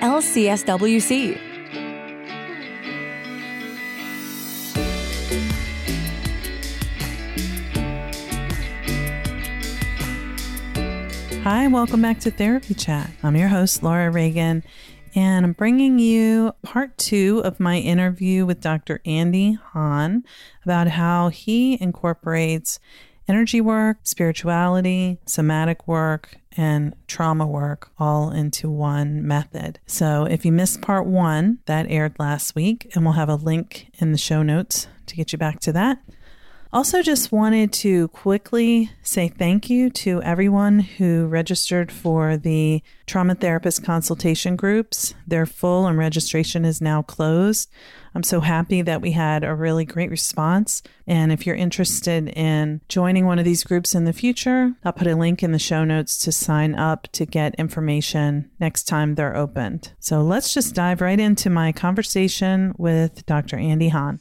LCSWC. Hi, welcome back to Therapy Chat. I'm your host, Laura Reagan, and I'm bringing you part two of my interview with Dr. Andy Hahn about how he incorporates energy work, spirituality, somatic work, and trauma work all into one method. So if you missed part one, that aired last week, and we'll have a link in the show notes to get you back to that. Also, just wanted to quickly say thank you to everyone who registered for the trauma therapist consultation groups. They're full and registration is now closed. I'm so happy that we had a really great response. And if you're interested in joining one of these groups in the future, I'll put a link in the show notes to sign up to get information next time they're opened. So let's just dive right into my conversation with Dr. Andy Hahn.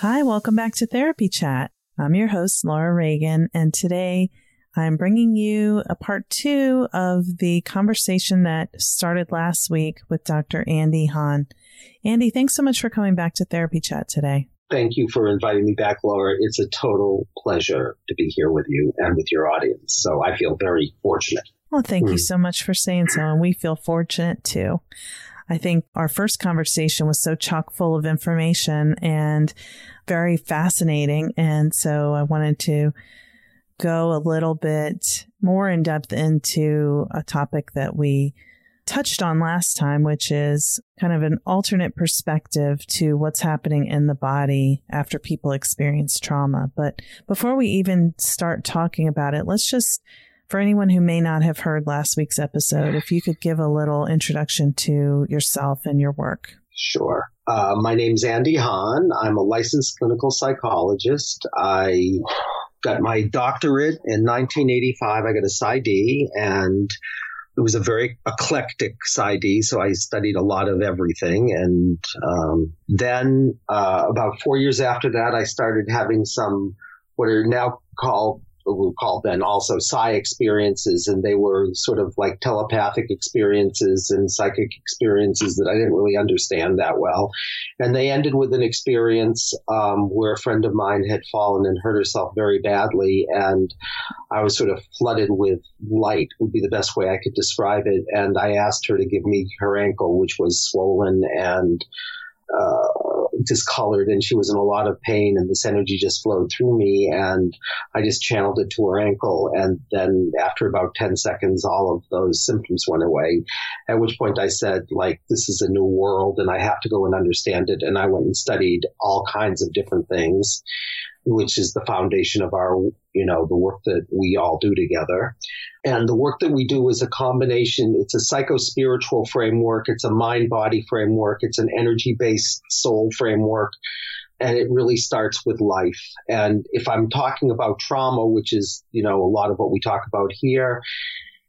Hi, welcome back to Therapy Chat. I'm your host, Laura Reagan, and today I'm bringing you a part two of the conversation that started last week with Dr. Andy Hahn. Andy, thanks so much for coming back to Therapy Chat today. Thank you for inviting me back, Laura. It's a total pleasure to be here with you and with your audience. So I feel very fortunate. Well, thank mm. you hmm. so much for saying so, and we feel fortunate too. I think our first conversation was so chock full of information and very fascinating. And so I wanted to go a little bit more in depth into a topic that we touched on last time, which is kind of an alternate perspective to what's happening in the body after people experience trauma. But before we even start talking about it, let's just for anyone who may not have heard last week's episode, if you could give a little introduction to yourself and your work. Sure. Uh, my name's Andy Hahn. I'm a licensed clinical psychologist. I got my doctorate in 1985. I got a PsyD and it was a very eclectic PsyD, so I studied a lot of everything. And um, then, uh, about four years after that, I started having some what are now called we called then also psi experiences, and they were sort of like telepathic experiences and psychic experiences that I didn't really understand that well. And they ended with an experience um, where a friend of mine had fallen and hurt herself very badly, and I was sort of flooded with light would be the best way I could describe it. And I asked her to give me her ankle, which was swollen and uh, discolored and she was in a lot of pain and this energy just flowed through me and I just channeled it to her ankle and then after about 10 seconds all of those symptoms went away. At which point I said like this is a new world and I have to go and understand it and I went and studied all kinds of different things which is the foundation of our, you know, the work that we all do together. And the work that we do is a combination. It's a psycho spiritual framework. It's a mind body framework. It's an energy based soul framework. And it really starts with life. And if I'm talking about trauma, which is, you know, a lot of what we talk about here,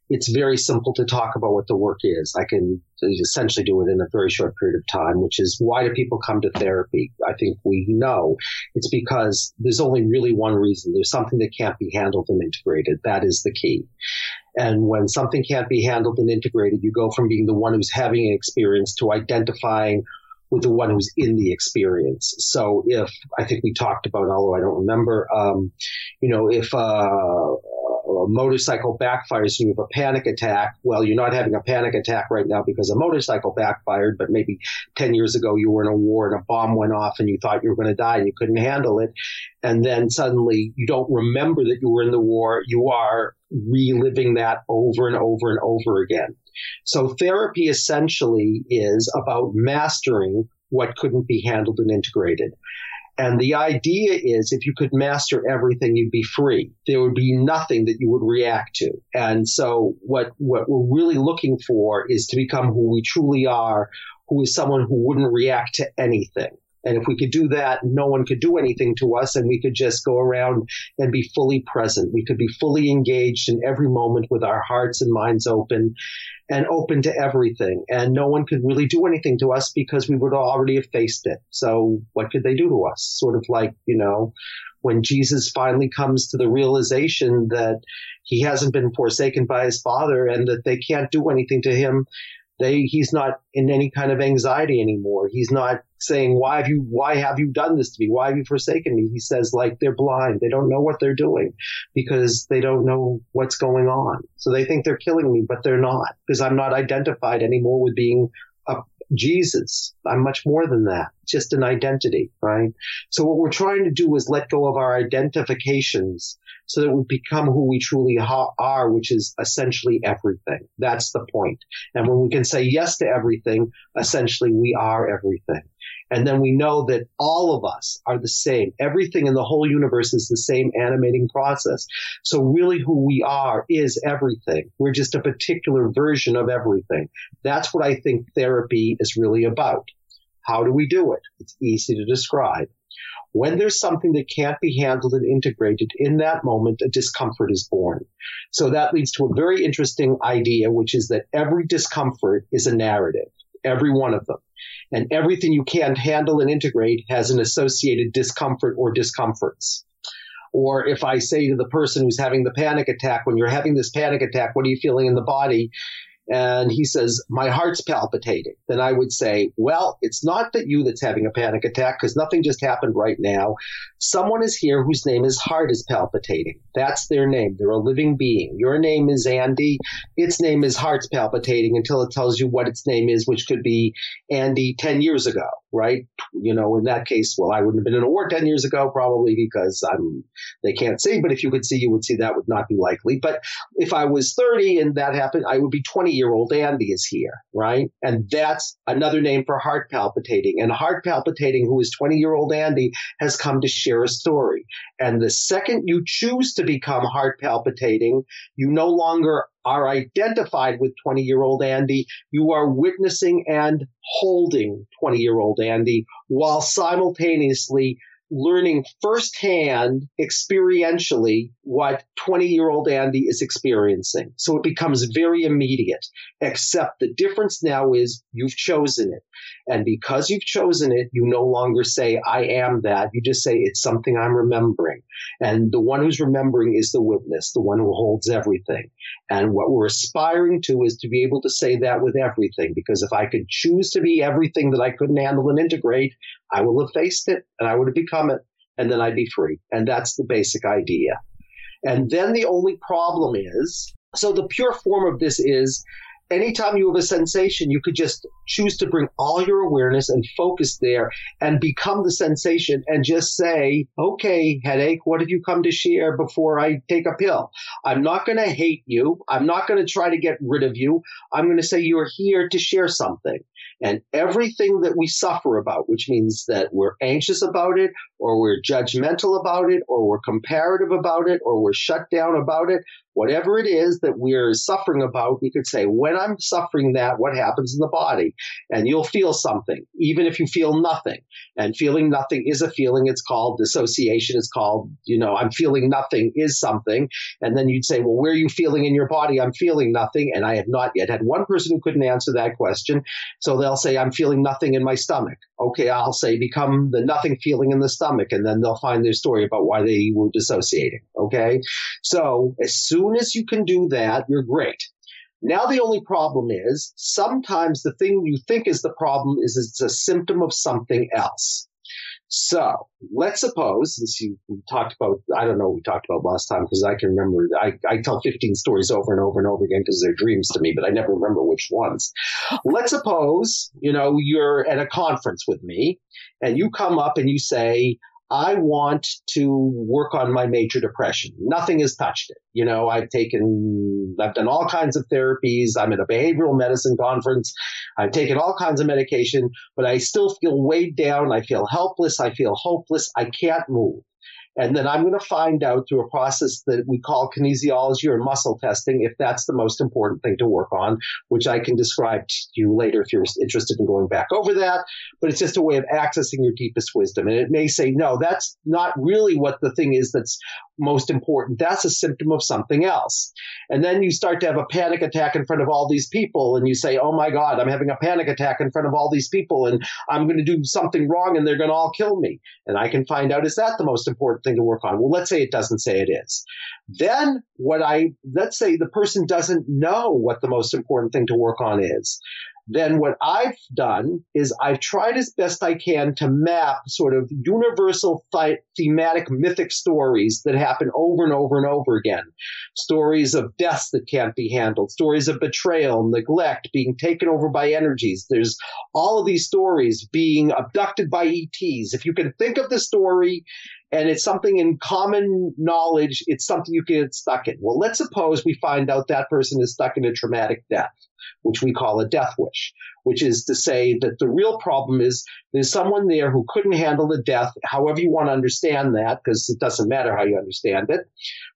it's very simple to talk about what the work is. I can essentially do it in a very short period of time, which is why do people come to therapy? I think we know it's because there's only really one reason. There's something that can't be handled and integrated. That is the key. And when something can't be handled and integrated, you go from being the one who's having an experience to identifying with the one who's in the experience. So if I think we talked about, although I don't remember, um, you know, if uh, motorcycle backfires and you have a panic attack, well, you're not having a panic attack right now because a motorcycle backfired, but maybe 10 years ago you were in a war and a bomb went off and you thought you were going to die and you couldn't handle it. And then suddenly you don't remember that you were in the war. You are reliving that over and over and over again. So therapy essentially is about mastering what couldn't be handled and integrated. And the idea is if you could master everything, you'd be free. There would be nothing that you would react to. And so what, what we're really looking for is to become who we truly are, who is someone who wouldn't react to anything. And if we could do that, no one could do anything to us and we could just go around and be fully present. We could be fully engaged in every moment with our hearts and minds open and open to everything. And no one could really do anything to us because we would already have faced it. So what could they do to us? Sort of like, you know, when Jesus finally comes to the realization that he hasn't been forsaken by his father and that they can't do anything to him they, he's not in any kind of anxiety anymore. He's not saying, why have you, why have you done this to me? Why have you forsaken me? He says, like, they're blind. They don't know what they're doing because they don't know what's going on. So they think they're killing me, but they're not because I'm not identified anymore with being a Jesus. I'm much more than that. Just an identity, right? So what we're trying to do is let go of our identifications so that we become who we truly ha- are, which is essentially everything. That's the point. And when we can say yes to everything, essentially we are everything. And then we know that all of us are the same. Everything in the whole universe is the same animating process. So really who we are is everything. We're just a particular version of everything. That's what I think therapy is really about. How do we do it? It's easy to describe. When there's something that can't be handled and integrated in that moment, a discomfort is born. So that leads to a very interesting idea, which is that every discomfort is a narrative, every one of them. And everything you can't handle and integrate has an associated discomfort or discomforts. Or if I say to the person who's having the panic attack, when you're having this panic attack, what are you feeling in the body? And he says, My heart's palpitating, then I would say, Well, it's not that you that's having a panic attack because nothing just happened right now. Someone is here whose name is heart is palpitating. That's their name. They're a living being. Your name is Andy. Its name is heart's palpitating until it tells you what its name is, which could be Andy 10 years ago, right? You know, in that case, well, I wouldn't have been in a war 10 years ago, probably because I'm, they can't see, but if you could see, you would see that would not be likely. But if I was 30 and that happened, I would be 20 year old Andy is here, right? And that's another name for heart palpitating. And heart palpitating, who is 20 year old Andy, has come to share a story. And the second you choose to become heart palpitating, you no longer are identified with 20 year old Andy. You are witnessing and holding 20 year old Andy while simultaneously learning firsthand, experientially, what 20 year old Andy is experiencing. So it becomes very immediate, except the difference now is you've chosen it. And because you've chosen it, you no longer say, I am that. You just say, it's something I'm remembering. And the one who's remembering is the witness, the one who holds everything. And what we're aspiring to is to be able to say that with everything. Because if I could choose to be everything that I couldn't handle and integrate, I will have faced it and I would have become it and then I'd be free. And that's the basic idea. And then the only problem is, so the pure form of this is anytime you have a sensation, you could just choose to bring all your awareness and focus there and become the sensation and just say, okay, headache, what have you come to share before I take a pill? I'm not going to hate you. I'm not going to try to get rid of you. I'm going to say you're here to share something. And everything that we suffer about, which means that we're anxious about it, or we're judgmental about it, or we're comparative about it, or we're shut down about it, whatever it is that we're suffering about, we could say, when I'm suffering that, what happens in the body? And you'll feel something, even if you feel nothing. And feeling nothing is a feeling. It's called dissociation. It's called, you know, I'm feeling nothing is something. And then you'd say, well, where are you feeling in your body? I'm feeling nothing. And I have not yet had one person who couldn't answer that question. So they'll say, I'm feeling nothing in my stomach. Okay, I'll say, become the nothing feeling in the stomach. And then they'll find their story about why they were dissociating. Okay. So as soon as you can do that, you're great. Now the only problem is sometimes the thing you think is the problem is it's a symptom of something else. So let's suppose, since you talked about, I don't know, what we talked about last time because I can remember, I, I tell 15 stories over and over and over again because they're dreams to me, but I never remember which ones. Let's suppose, you know, you're at a conference with me and you come up and you say, I want to work on my major depression. Nothing has touched it. You know, I've taken, I've done all kinds of therapies. I'm at a behavioral medicine conference. I've taken all kinds of medication, but I still feel weighed down. I feel helpless. I feel hopeless. I can't move. And then I'm going to find out through a process that we call kinesiology or muscle testing if that's the most important thing to work on, which I can describe to you later if you're interested in going back over that. But it's just a way of accessing your deepest wisdom. And it may say, no, that's not really what the thing is that's most important. That's a symptom of something else. And then you start to have a panic attack in front of all these people and you say, oh my God, I'm having a panic attack in front of all these people and I'm going to do something wrong and they're going to all kill me. And I can find out, is that the most important thing to work on? Well, let's say it doesn't say it is. Then what I, let's say the person doesn't know what the most important thing to work on is then what I've done is I've tried as best I can to map sort of universal th- thematic mythic stories that happen over and over and over again. Stories of deaths that can't be handled, stories of betrayal, neglect, being taken over by energies. There's all of these stories being abducted by ETs. If you can think of the story and it's something in common knowledge, it's something you get stuck in. Well, let's suppose we find out that person is stuck in a traumatic death which we call a death wish, which is to say that the real problem is there's someone there who couldn't handle the death, however you want to understand that, because it doesn't matter how you understand it,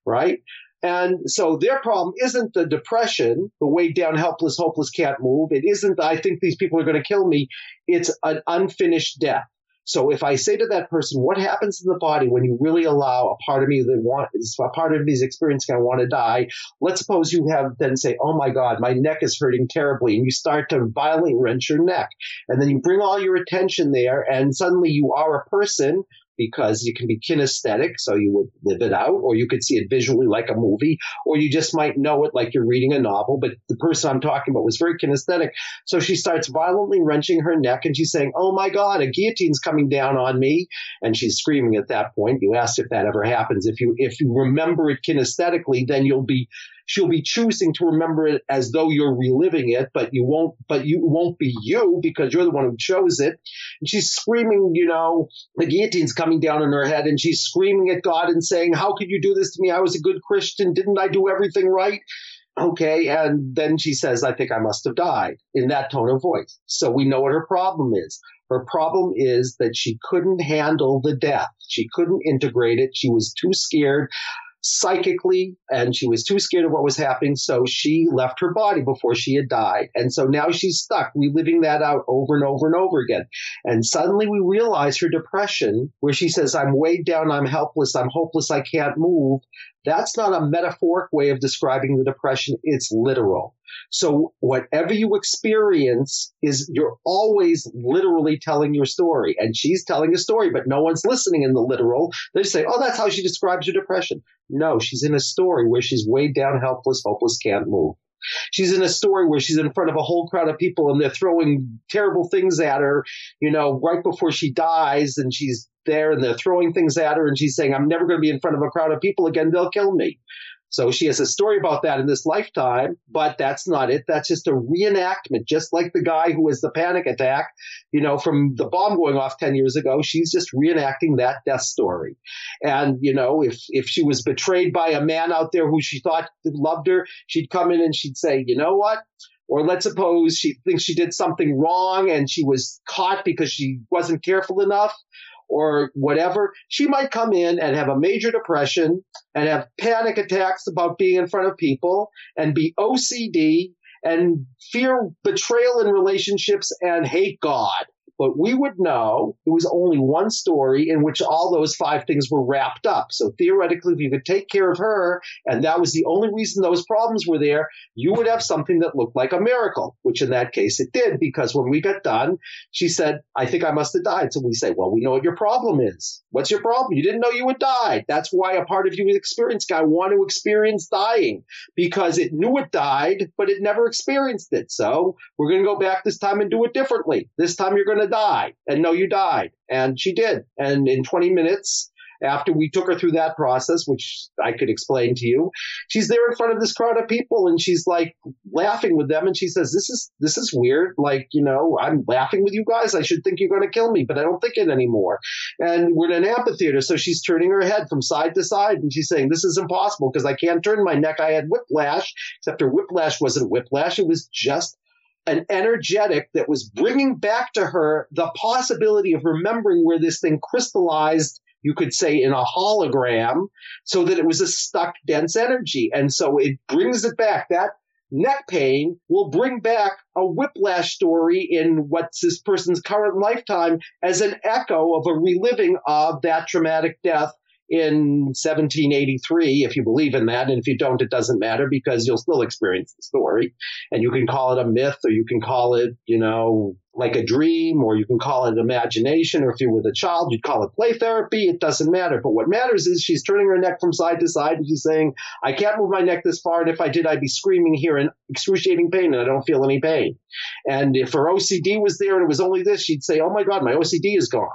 right? And so their problem isn't the depression, the way down, helpless, hopeless, can't move. It isn't, I think these people are going to kill me. It's an unfinished death. So if I say to that person, what happens in the body when you really allow a part of me that wants, a part of me is experiencing I want to die, let's suppose you have then say, oh my God, my neck is hurting terribly. And you start to violently wrench your neck. And then you bring all your attention there and suddenly you are a person because you can be kinesthetic, so you would live it out, or you could see it visually like a movie, or you just might know it like you're reading a novel. But the person I'm talking about was very kinesthetic. So she starts violently wrenching her neck and she's saying, Oh my God, a guillotine's coming down on me. And she's screaming at that point. You asked if that ever happens. If you, if you remember it kinesthetically, then you'll be she'll be choosing to remember it as though you're reliving it, but you won't, but you won't be you because you're the one who chose it. And she's screaming, you know, the guillotine's coming down on her head and she's screaming at God and saying, how could you do this to me? I was a good Christian. Didn't I do everything right? Okay. And then she says, I think I must have died in that tone of voice. So we know what her problem is. Her problem is that she couldn't handle the death. She couldn't integrate it. She was too scared psychically and she was too scared of what was happening. So she left her body before she had died. And so now she's stuck reliving that out over and over and over again. And suddenly we realize her depression where she says, I'm weighed down. I'm helpless. I'm hopeless. I can't move. That's not a metaphoric way of describing the depression. It's literal. So whatever you experience is you're always literally telling your story. And she's telling a story, but no one's listening in the literal. They say, oh, that's how she describes her depression. No, she's in a story where she's weighed down, helpless, hopeless, can't move. She's in a story where she's in front of a whole crowd of people and they're throwing terrible things at her, you know, right before she dies and she's there and they're throwing things at her and she's saying, I'm never going to be in front of a crowd of people again. They'll kill me. So she has a story about that in this lifetime, but that's not it. That's just a reenactment, just like the guy who was the panic attack, you know, from the bomb going off 10 years ago. She's just reenacting that death story. And, you know, if, if she was betrayed by a man out there who she thought loved her, she'd come in and she'd say, you know what? Or let's suppose she thinks she did something wrong and she was caught because she wasn't careful enough or whatever, she might come in and have a major depression and have panic attacks about being in front of people and be OCD and fear betrayal in relationships and hate God but we would know it was only one story in which all those five things were wrapped up. So theoretically, if you could take care of her, and that was the only reason those problems were there, you would have something that looked like a miracle, which in that case it did, because when we got done, she said, I think I must have died. So we say, well, we know what your problem is. What's your problem? You didn't know you had died. That's why a part of you experienced guy want to experience dying because it knew it died, but it never experienced it. So we're going to go back this time and do it differently. This time you're going to die. And no, you died. And she did. And in 20 minutes, after we took her through that process, which I could explain to you, she's there in front of this crowd of people and she's like laughing with them. And she says, this is, this is weird. Like, you know, I'm laughing with you guys. I should think you're going to kill me, but I don't think it anymore. And we're in an amphitheater. So she's turning her head from side to side and she's saying, this is impossible because I can't turn my neck. I had whiplash, except her whiplash wasn't whiplash. It was just an energetic that was bringing back to her the possibility of remembering where this thing crystallized you could say in a hologram so that it was a stuck dense energy. And so it brings it back. That neck pain will bring back a whiplash story in what's this person's current lifetime as an echo of a reliving of that traumatic death in 1783, if you believe in that. And if you don't, it doesn't matter because you'll still experience the story. And you can call it a myth or you can call it, you know, like a dream, or you can call it imagination, or if you're with a child, you'd call it play therapy. It doesn't matter. But what matters is she's turning her neck from side to side and she's saying, I can't move my neck this far. And if I did, I'd be screaming here in excruciating pain and I don't feel any pain. And if her OCD was there and it was only this, she'd say, Oh my God, my OCD is gone.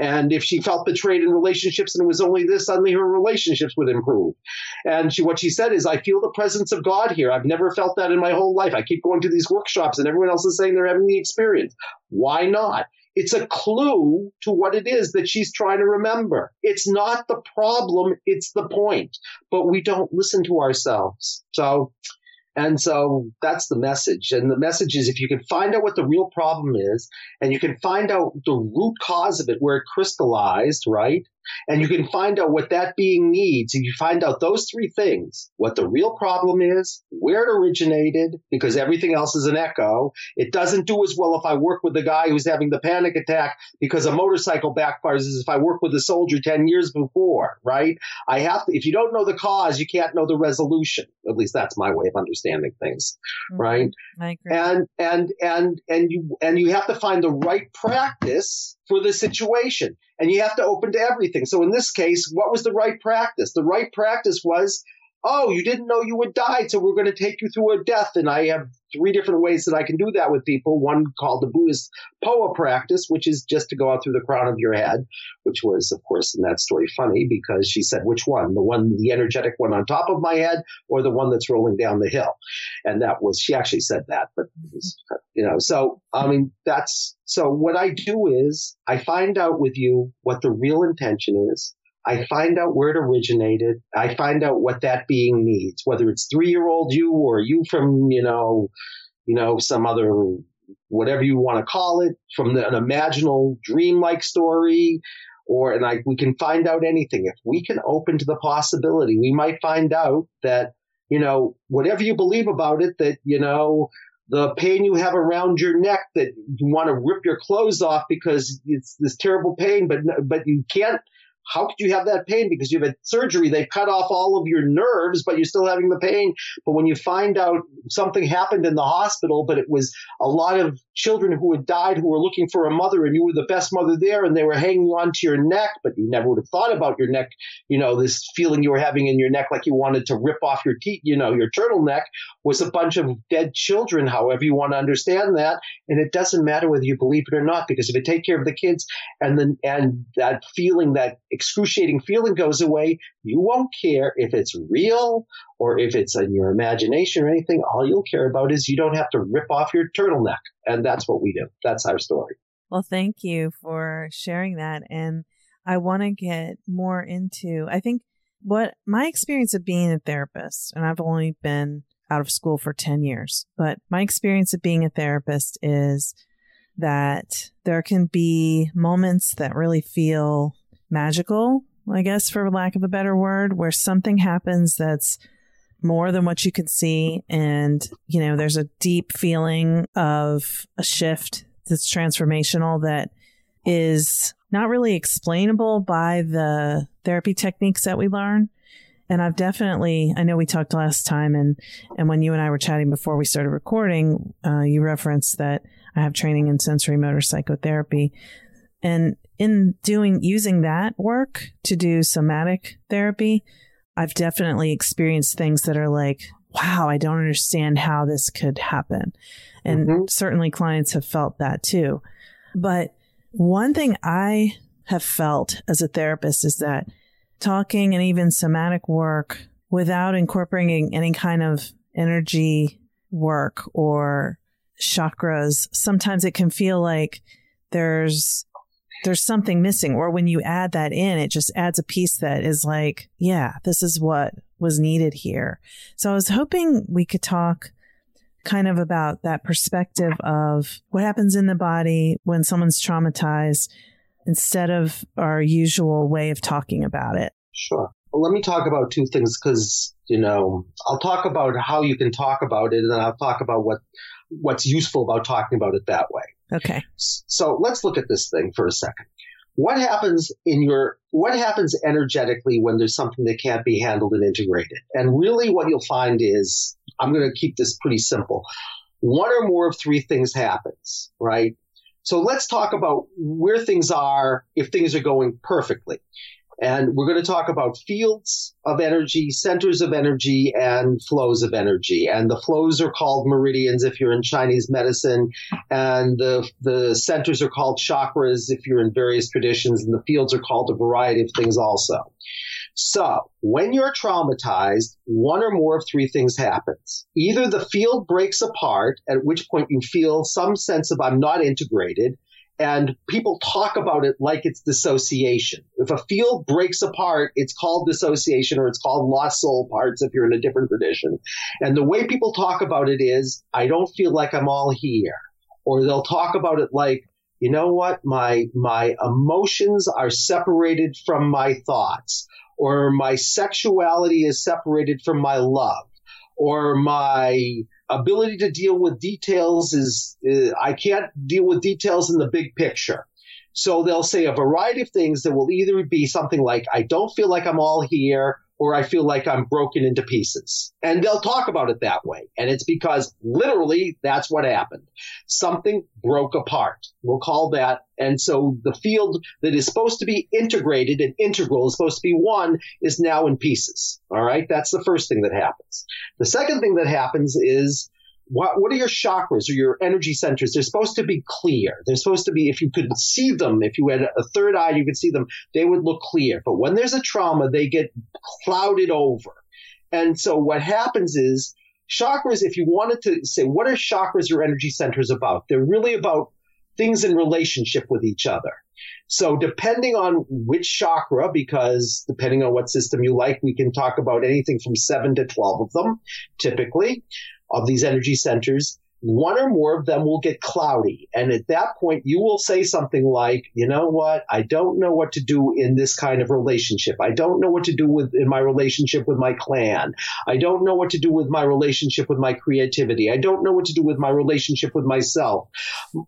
And if she felt betrayed in relationships and it was only this, suddenly her relationships would improve. And she, what she said is, I feel the presence of God here. I've never felt that in my whole life. I keep going to these workshops and everyone else is saying they're having the experience. Why not? It's a clue to what it is that she's trying to remember. It's not the problem, it's the point. But we don't listen to ourselves. So, and so that's the message. And the message is if you can find out what the real problem is and you can find out the root cause of it, where it crystallized, right? And you can find out what that being needs. If you find out those three things, what the real problem is, where it originated, because everything else is an echo. It doesn't do as well if I work with the guy who's having the panic attack because a motorcycle backfires as if I work with a soldier 10 years before, right? I have to, if you don't know the cause, you can't know the resolution. At least that's my way of understanding things, mm-hmm. right? I agree. And, and, and, and you, and you have to find the right practice for the situation and you have to open to everything. So in this case, what was the right practice? The right practice was, oh, you didn't know you had died, so we're going to take you through a death. And I have three different ways that I can do that with people. One called the Buddhist Phowa practice, which is just to go out through the crown of your head, which was, of course, in that story funny because she said, which one? The one, the energetic one on top of my head or the one that's rolling down the hill? And that was, she actually said that, but, was, you know, so, I mean, that's, so what I do is I find out with you what the real intention is. I find out where it originated. I find out what that being needs, whether it's three year old you or you from, you know, you know, some other, whatever you want to call it, from the, an imaginal dream-like story, or, and I, we can find out anything. If we can open to the possibility, we might find out that, you know, whatever you believe about it, that, you know, the pain you have around your neck that you want to rip your clothes off because it's this terrible pain, but, but you can't, how could you have that pain? Because you've had surgery. They've cut off all of your nerves, but you're still having the pain. But when you find out something happened in the hospital, but it was a lot of children who had died who were looking for a mother and you were the best mother there and they were hanging on to your neck, but you never would have thought about your neck, you know, this feeling you were having in your neck like you wanted to rip off your teeth, you know, your turtleneck was a bunch of dead children, however you want to understand that. And it doesn't matter whether you believe it or not, because if you take care of the kids and then, and that feeling, that excruciating feeling goes away, you won't care if it's real or if it's in your imagination or anything. All you'll care about is you don't have to rip off your turtleneck. And that's what we do. That's our story. Well, thank you for sharing that. And I want to get more into, I think what my experience of being a therapist, and I've only been out of school for 10 years, but my experience of being a therapist is that there can be moments that really feel magical, I guess, for lack of a better word, where something happens that's more than what you can see. And, you know, there's a deep feeling of a shift that's transformational that is not really explainable by the therapy techniques that we learn. And I've definitely, I know we talked last time, and and when you and I were chatting before we started recording, uh, you referenced that I have training in sensorimotor psychotherapy, and in doing using that work to do somatic therapy, I've definitely experienced things that are like, wow, I don't understand how this could happen, and mm-hmm. certainly clients have felt that too. But one thing I have felt as a therapist is that talking and even somatic work without incorporating any kind of energy work or chakras, sometimes it can feel like there's there's something missing or when you add that in it just adds a piece that is like yeah this is what was needed here so i was hoping we could talk kind of about that perspective of what happens in the body when someone's traumatized instead of our usual way of talking about it? Sure. Well, let me talk about two things because, you know, I'll talk about how you can talk about it and I'll talk about what what's useful about talking about it that way. Okay. So let's look at this thing for a second. What happens in your what happens energetically when there's something that can't be handled and integrated? And really what you'll find is I'm going to keep this pretty simple. One or more of three things happens, right? So let's talk about where things are if things are going perfectly. And we're going to talk about fields of energy, centers of energy, and flows of energy. And the flows are called meridians if you're in Chinese medicine, and the the centers are called chakras if you're in various traditions, and the fields are called a variety of things also. So when you're traumatized, one or more of three things happens. Either the field breaks apart, at which point you feel some sense of I'm not integrated, and people talk about it like it's dissociation. If a field breaks apart, it's called dissociation or it's called lost soul parts if you're in a different tradition. And the way people talk about it is, I don't feel like I'm all here. Or they'll talk about it like, you know what? My, my emotions are separated from my thoughts or my sexuality is separated from my love, or my ability to deal with details is, uh, I can't deal with details in the big picture. So they'll say a variety of things that will either be something like, I don't feel like I'm all here, or I feel like I'm broken into pieces. And they'll talk about it that way. And it's because literally that's what happened. Something broke apart. We'll call that. And so the field that is supposed to be integrated and integral is supposed to be one is now in pieces. All right. That's the first thing that happens. The second thing that happens is what, what are your chakras or your energy centers? They're supposed to be clear. They're supposed to be, if you could see them, if you had a third eye, you could see them, they would look clear. But when there's a trauma, they get clouded over. And so what happens is chakras, if you wanted to say, what are chakras or energy centers about? They're really about things in relationship with each other. So depending on which chakra, because depending on what system you like, we can talk about anything from seven to 12 of them, typically of these energy centers one or more of them will get cloudy. And at that point, you will say something like, you know what? I don't know what to do in this kind of relationship. I don't know what to do with in my relationship with my clan. I don't know what to do with my relationship with my creativity. I don't know what to do with my relationship with myself.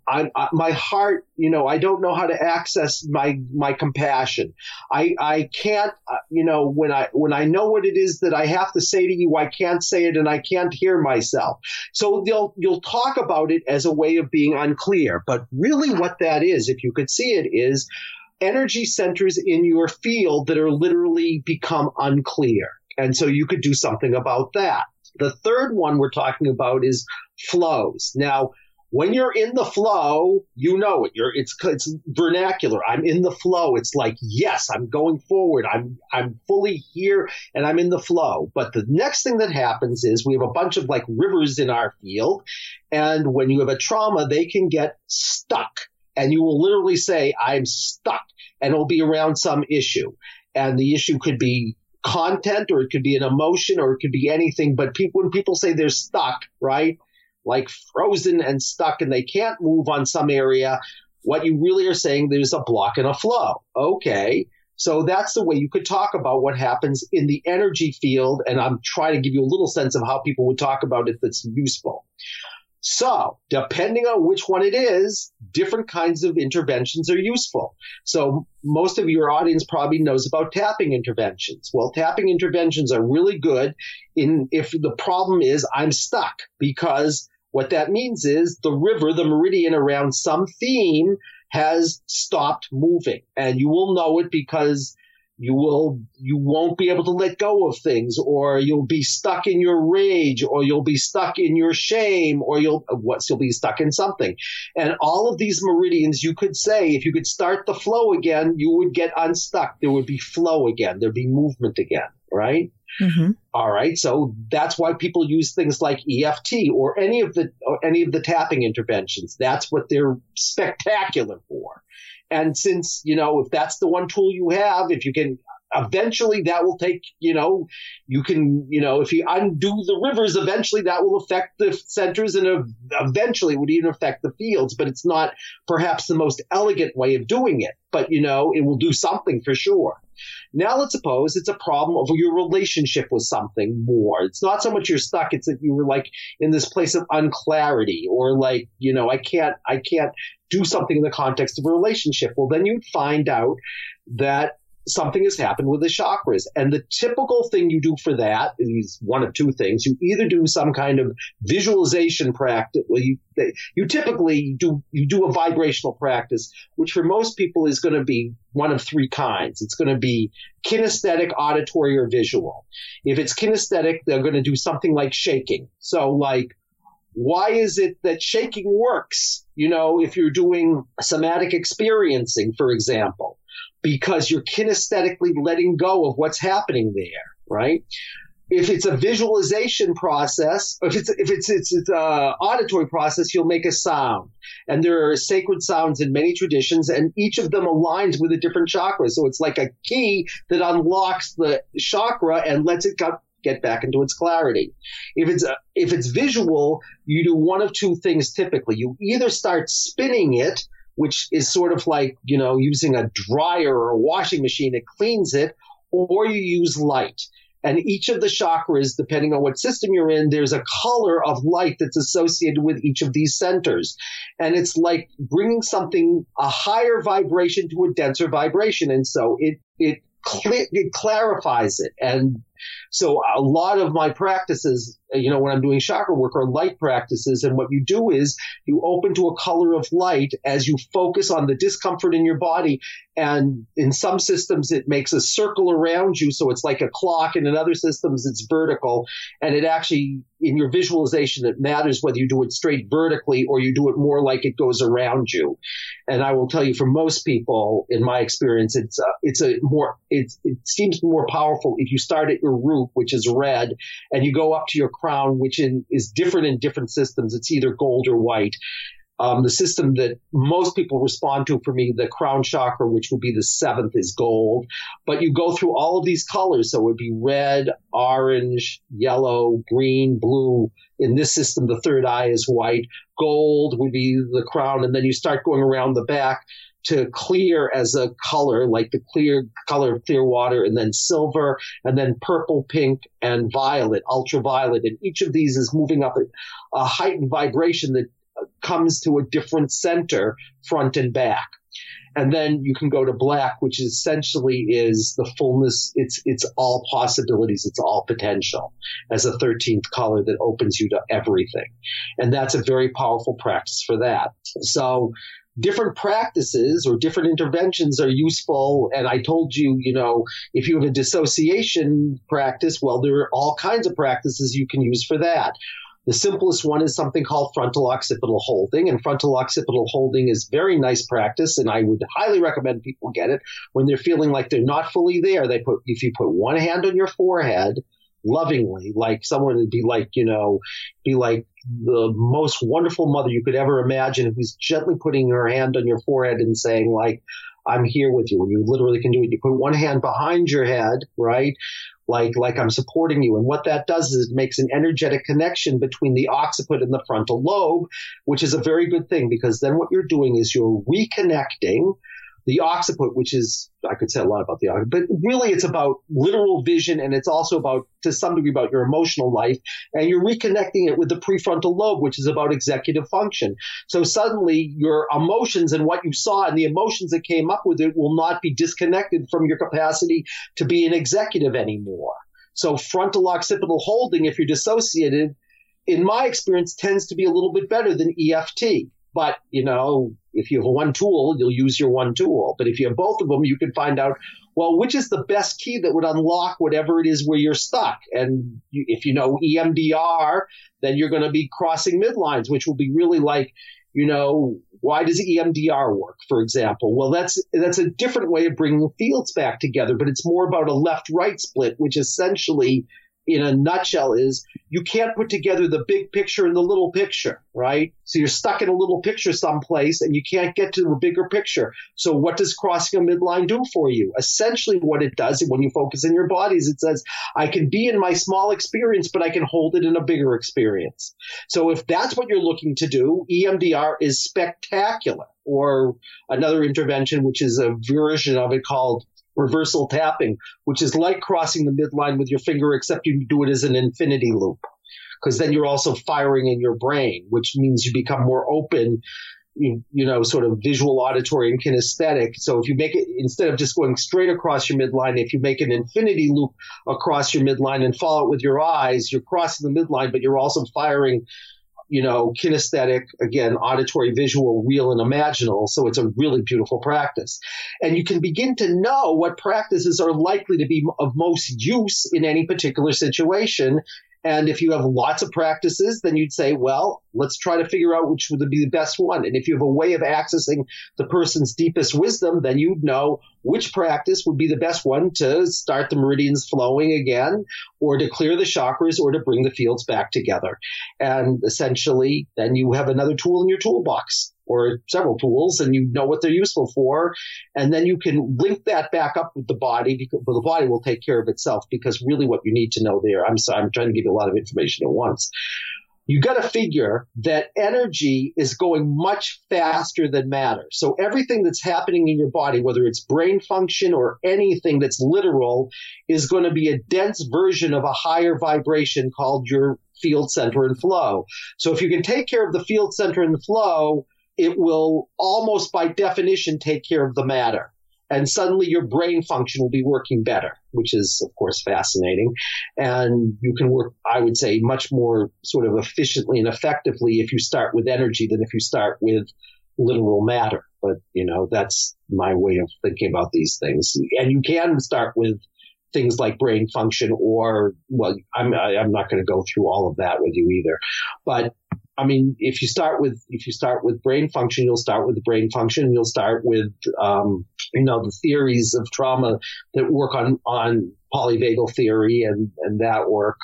I, I, my heart, you know, I don't know how to access my, my compassion. I, I can't, uh, you know, when I, when I know what it is that I have to say to you, I can't say it and I can't hear myself. So they'll, you'll talk about it as a way of being unclear. But really, what that is, if you could see it, is energy centers in your field that are literally become unclear. And so you could do something about that. The third one we're talking about is flows. Now, when you're in the flow, you know it. You're it's it's vernacular. I'm in the flow. It's like yes, I'm going forward. I'm I'm fully here and I'm in the flow. But the next thing that happens is we have a bunch of like rivers in our field, and when you have a trauma, they can get stuck, and you will literally say I'm stuck, and it'll be around some issue, and the issue could be content or it could be an emotion or it could be anything. But people when people say they're stuck, right? Like frozen and stuck and they can't move on some area, what you really are saying there's a block and a flow. Okay. So that's the way you could talk about what happens in the energy field. And I'm trying to give you a little sense of how people would talk about it that's useful. So, depending on which one it is, different kinds of interventions are useful. So, most of your audience probably knows about tapping interventions. Well, tapping interventions are really good in if the problem is I'm stuck because what that means is the river, the meridian around some theme has stopped moving. And you will know it because you will you won't be able to let go of things or you'll be stuck in your rage or you'll be stuck in your shame or you'll what you'll be stuck in something. And all of these meridians you could say if you could start the flow again you would get unstuck. There would be flow again. There'd be movement again right? Mm-hmm. all right so that's why people use things like EFT or any of the any of the tapping interventions. That's what they're spectacular for. And since, you know, if that's the one tool you have, if you can eventually that will take, you know, you can, you know, if you undo the rivers, eventually that will affect the centers and eventually would even affect the fields, but it's not perhaps the most elegant way of doing it. But, you know, it will do something for sure. Now let's suppose it's a problem of your relationship with something more. It's not so much you're stuck, it's that you were like in this place of unclarity or like, you know, I can't, I can't do something in the context of a relationship. Well, then you'd find out that something has happened with the chakras. And the typical thing you do for that is one of two things. You either do some kind of visualization practice. Well, you, you typically do, you do a vibrational practice, which for most people is going to be one of three kinds. It's going to be kinesthetic, auditory, or visual. If it's kinesthetic, they're going to do something like shaking. So like, why is it that shaking works? You know, if you're doing somatic experiencing, for example, because you're kinesthetically letting go of what's happening there, right? If it's a visualization process, if it's if it's it's, it's a auditory process, you'll make a sound, and there are sacred sounds in many traditions, and each of them aligns with a different chakra. So it's like a key that unlocks the chakra and lets it get back into its clarity. If it's if it's visual, you do one of two things typically. You either start spinning it which is sort of like, you know, using a dryer or a washing machine. It cleans it, or you use light. And each of the chakras, depending on what system you're in, there's a color of light that's associated with each of these centers. And it's like bringing something, a higher vibration to a denser vibration. And so it, it, it clarifies it. And so a lot of my practices, you know, when I'm doing chakra work are light practices. And what you do is you open to a color of light as you focus on the discomfort in your body. And in some systems, it makes a circle around you. So it's like a clock. And in other systems, it's vertical. And it actually, in your visualization, it matters whether you do it straight vertically or you do it more like it goes around you. And I will tell you, for most people, in my experience, it's, uh, it's a more, it's, it seems more powerful if you start at your root, which is red, and you go up to your crown, which in, is different in different systems. It's either gold or white. Um, the system that most people respond to for me, the crown chakra, which would be the seventh, is gold. But you go through all of these colors. So it would be red, orange, yellow, green, blue. In this system, the third eye is white. Gold would be the crown. And then you start going around the back to clear as a color, like the clear color of clear water, and then silver, and then purple, pink, and violet, ultraviolet. And each of these is moving up a, a heightened vibration that comes to a different center, front and back. And then you can go to black, which essentially is the fullness. It's, it's all possibilities. It's all potential as a 13th color that opens you to everything. And that's a very powerful practice for that. So different practices or different interventions are useful. And I told you, you know, if you have a dissociation practice, well, there are all kinds of practices you can use for that. The simplest one is something called frontal occipital holding, and frontal occipital holding is very nice practice, and I would highly recommend people get it when they're feeling like they're not fully there. They put if you put one hand on your forehead lovingly, like someone would be like, you know, be like the most wonderful mother you could ever imagine who's gently putting her hand on your forehead and saying like, I'm here with you. And you literally can do it. You put one hand behind your head, right? Like, like I'm supporting you. And what that does is it makes an energetic connection between the occiput and the frontal lobe, which is a very good thing because then what you're doing is you're reconnecting the occiput, which is, I could say a lot about the occiput, but really it's about literal vision and it's also about, to some degree, about your emotional life. And you're reconnecting it with the prefrontal lobe, which is about executive function. So suddenly your emotions and what you saw and the emotions that came up with it will not be disconnected from your capacity to be an executive anymore. So frontal occipital holding, if you're dissociated, in my experience, tends to be a little bit better than EFT. But, you know, if you have one tool, you'll use your one tool. But if you have both of them, you can find out, well, which is the best key that would unlock whatever it is where you're stuck. And you, if you know EMDR, then you're going to be crossing midlines, which will be really like, you know, why does EMDR work, for example? Well, that's that's a different way of bringing fields back together, but it's more about a left-right split, which essentially in a nutshell is you can't put together the big picture and the little picture, right? So you're stuck in a little picture someplace and you can't get to the bigger picture. So what does crossing a midline do for you? Essentially what it does when you focus in your bodies, it says, I can be in my small experience, but I can hold it in a bigger experience. So if that's what you're looking to do, EMDR is spectacular. Or another intervention, which is a version of it called reversal tapping, which is like crossing the midline with your finger, except you do it as an infinity loop. Because then you're also firing in your brain, which means you become more open, you, you know, sort of visual, auditory, and kinesthetic. So if you make it, instead of just going straight across your midline, if you make an infinity loop across your midline and follow it with your eyes, you're crossing the midline, but you're also firing you know, kinesthetic, again, auditory, visual, real, and imaginal. So it's a really beautiful practice. And you can begin to know what practices are likely to be of most use in any particular situation and if you have lots of practices, then you'd say, well, let's try to figure out which would be the best one. And if you have a way of accessing the person's deepest wisdom, then you'd know which practice would be the best one to start the meridians flowing again, or to clear the chakras, or to bring the fields back together. And essentially, then you have another tool in your toolbox or several tools and you know what they're useful for. And then you can link that back up with the body because well, the body will take care of itself because really what you need to know there, I'm sorry, I'm trying to give you a lot of information at once. You got to figure that energy is going much faster than matter. So everything that's happening in your body, whether it's brain function or anything that's literal, is going to be a dense version of a higher vibration called your field center and flow. So if you can take care of the field center and flow, it will almost by definition take care of the matter. And suddenly your brain function will be working better, which is, of course, fascinating. And you can work, I would say, much more sort of efficiently and effectively if you start with energy than if you start with literal matter. But, you know, that's my way of thinking about these things. And you can start with things like brain function or, well, I'm, I'm not going to go through all of that with you either. But I mean, if you start with if you start with brain function, you'll start with brain function. You'll start with um, you know the theories of trauma that work on on polyvagal theory and and that work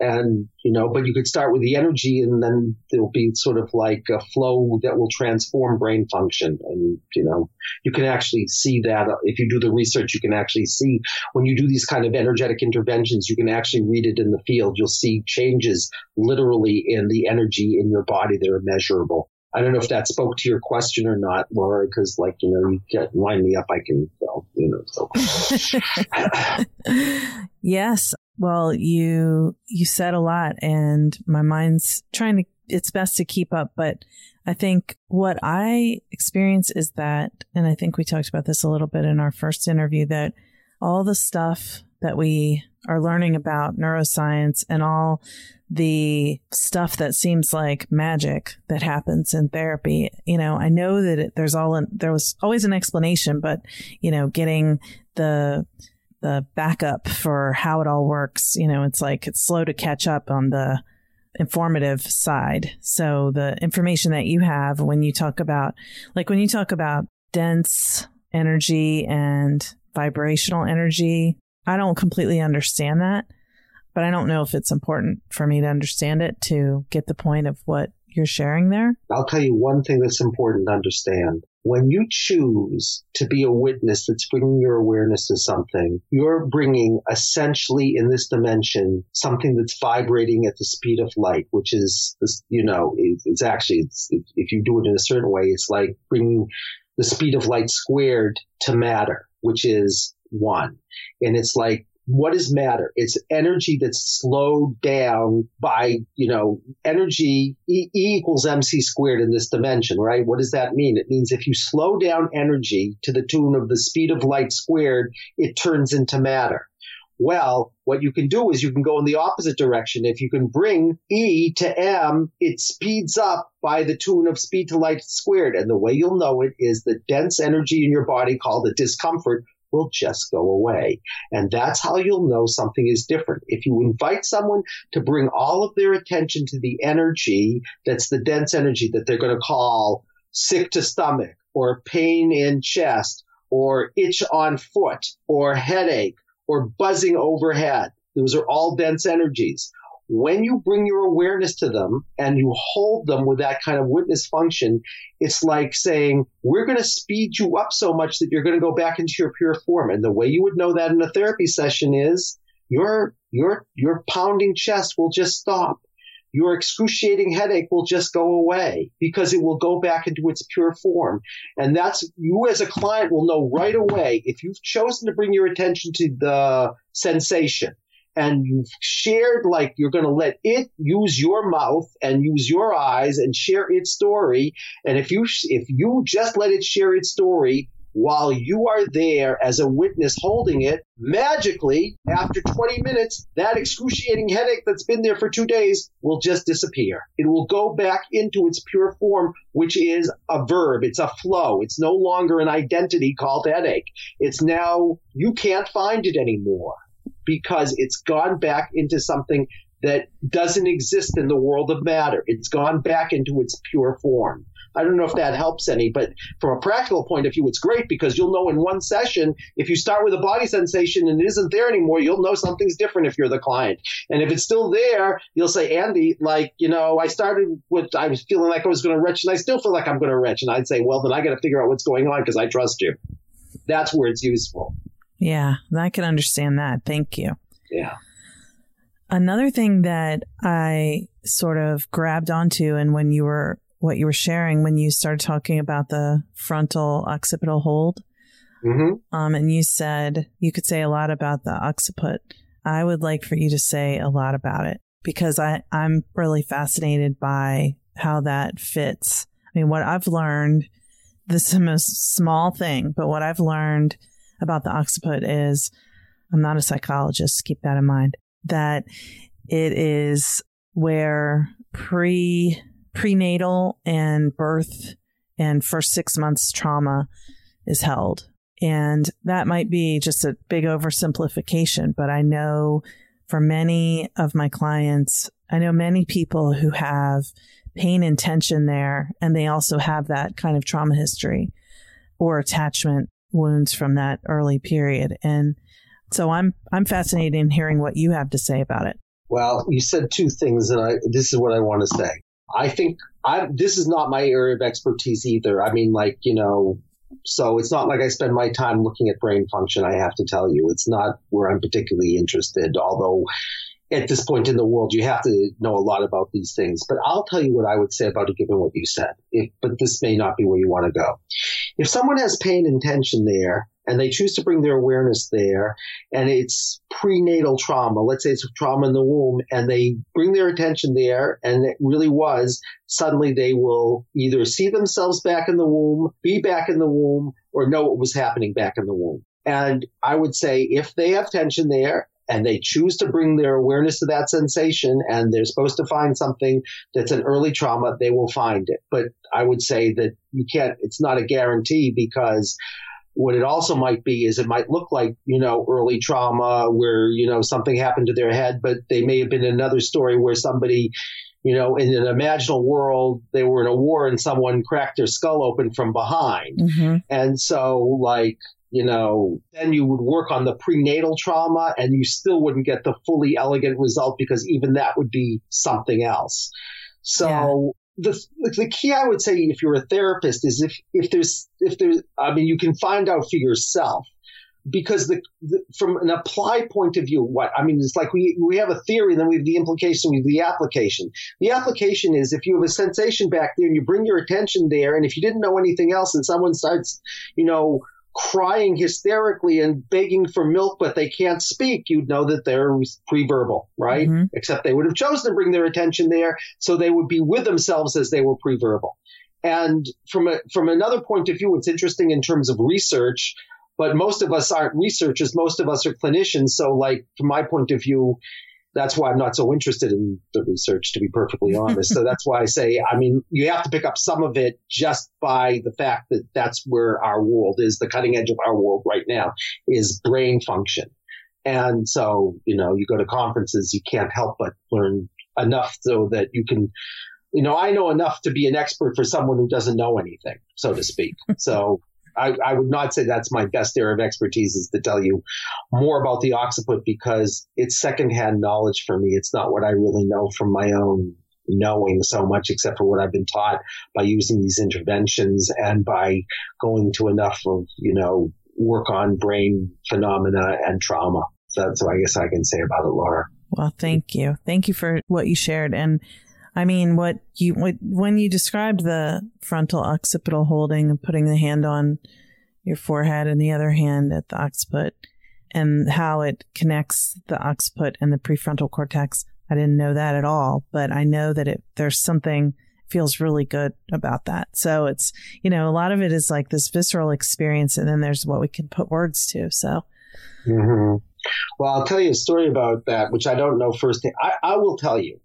and you know but you could start with the energy and then there'll be sort of like a flow that will transform brain function and you know you can actually see that if you do the research you can actually see when you do these kind of energetic interventions you can actually read it in the field you'll see changes literally in the energy in your body that are measurable I don't know if that spoke to your question or not, Laura, because like, you know, you get line me up, I can, well, you know, so. yes. Well, you you said a lot and my mind's trying to it's best to keep up, but I think what I experience is that and I think we talked about this a little bit in our first interview that all the stuff that we are learning about neuroscience and all the stuff that seems like magic that happens in therapy. You know, I know that it, there's all an, there was always an explanation, but you know, getting the the backup for how it all works. You know, it's like it's slow to catch up on the informative side. So the information that you have when you talk about, like when you talk about dense energy and vibrational energy, I don't completely understand that, but I don't know if it's important for me to understand it to get the point of what you're sharing there. I'll tell you one thing that's important to understand when you choose to be a witness that's bringing your awareness to something, you're bringing essentially in this dimension something that's vibrating at the speed of light, which is, you know, it's actually, it's, if you do it in a certain way, it's like bringing the speed of light squared to matter, which is one. And it's like what is matter? It's energy that's slowed down by, you know, energy e, e, equals mc squared in this dimension, right? What does that mean? It means if you slow down energy to the tune of the speed of light squared, it turns into matter. Well, what you can do is you can go in the opposite direction. If you can bring E to M, it speeds up by the tune of speed to light squared. And the way you'll know it is the dense energy in your body called the discomfort will just go away. And that's how you'll know something is different. If you invite someone to bring all of their attention to the energy that's the dense energy that they're going to call sick to stomach or pain in chest or itch on foot or headache or buzzing overhead. Those are all dense energies when you bring your awareness to them and you hold them with that kind of witness function, it's like saying, we're going to speed you up so much that you're going to go back into your pure form. And the way you would know that in a therapy session is your, your, your pounding chest will just stop. Your excruciating headache will just go away because it will go back into its pure form. And that's you as a client will know right away if you've chosen to bring your attention to the sensation and you've shared like you're going to let it use your mouth and use your eyes and share its story. And if you if you just let it share its story while you are there as a witness holding it magically after 20 minutes that excruciating headache that's been there for 2 days will just disappear. It will go back into its pure form which is a verb. It's a flow. It's no longer an identity called headache. It's now you can't find it anymore because it's gone back into something that doesn't exist in the world of matter. It's gone back into its pure form. I don't know if that helps any, but from a practical point of view, it's great because you'll know in one session, if you start with a body sensation and it isn't there anymore, you'll know something's different if you're the client. And if it's still there, you'll say, Andy, like, you know, I started with, I was feeling like I was going to retch and I still feel like I'm going to retch. And I'd say, well, then I got to figure out what's going on because I trust you. That's where it's useful. Yeah, I can understand that. Thank you. Yeah. Another thing that I sort of grabbed onto, and when you were what you were sharing, when you started talking about the frontal occipital hold, mm-hmm. um, and you said you could say a lot about the occiput. I would like for you to say a lot about it because I, I'm really fascinated by how that fits. I mean, what I've learned, this is the most small thing, but what I've learned about the occiput is I'm not a psychologist, keep that in mind, that it is where pre prenatal and birth and first six months trauma is held. And that might be just a big oversimplification, but I know for many of my clients, I know many people who have pain and tension there, and they also have that kind of trauma history or attachment wounds from that early period. And so I'm I'm fascinated in hearing what you have to say about it. Well, you said two things, and I this is what I want to say. I think I this is not my area of expertise either. I mean, like you know, so it's not like I spend my time looking at brain function. I have to tell you, it's not where I'm particularly interested. Although at this point in the world, you have to know a lot about these things. But I'll tell you what I would say about it, given what you said. If, but this may not be where you want to go. If someone has pain and tension there, and they choose to bring their awareness there, and it's prenatal trauma, let's say it's trauma in the womb, and they bring their attention there, and it really was, suddenly they will either see themselves back in the womb, be back in the womb, or know what was happening back in the womb. And I would say if they have tension there and they choose to bring their awareness to that sensation and they're supposed to find something that's an early trauma, they will find it. But I would say that you can't, it's not a guarantee because what it also might be is it might look like, you know, early trauma where, you know, something happened to their head, but they may have been another story where somebody, you know, in an imaginal world, they were in a war and someone cracked their skull open from behind. Mm-hmm. And so, like, you know, then you would work on the prenatal trauma and you still wouldn't get the fully elegant result because even that would be something else. So the the key I would say if you're a therapist is if if there's if there's I mean you can find out for yourself because the, the, from an applied point of view, what I mean it's like we we have a theory, and then we have the implication, we have the application. The application is if you have a sensation back there and you bring your attention there, and if you didn't know anything else, and someone starts, you know, crying hysterically and begging for milk, but they can't speak, you'd know that they're pre-verbal, right? Mm-hmm. Except they would have chosen to bring their attention there, so they would be with themselves as they were pre-verbal. And from a, from another point of view, it's interesting in terms of research but most of us aren't researchers. Most of us are clinicians. So, like, from my point of view, that's why I'm not so interested in the research, to be perfectly honest. so that's why I say, I mean, you have to pick up some of it just by the fact that that's where our world is. The cutting edge of our world right now is brain function. And so, you know, you go to conferences, you can't help but learn enough so that you can, you know, I know enough to be an expert for someone who doesn't know anything, so to speak. So I, I, would not say that's my best area of expertise is to tell you more about the occiput because it's secondhand knowledge for me. It's not what I really know from my own knowing so much except for what I've been taught by using these interventions and by going to enough of, you know, work on brain phenomena and trauma. So that's what I guess I can say about it, Laura. Well, thank you. Thank you for what you shared. And I mean, what you what, when you described the frontal occipital holding and putting the hand on your forehead and the other hand at the occiput, and how it connects the occiput and the prefrontal cortex, I didn't know that at all. But I know that it there's something feels really good about that. So it's you know a lot of it is like this visceral experience, and then there's what we can put words to. So. Mm-hmm. Well, I'll tell you a story about that, which I don't know firsthand. I, I will tell you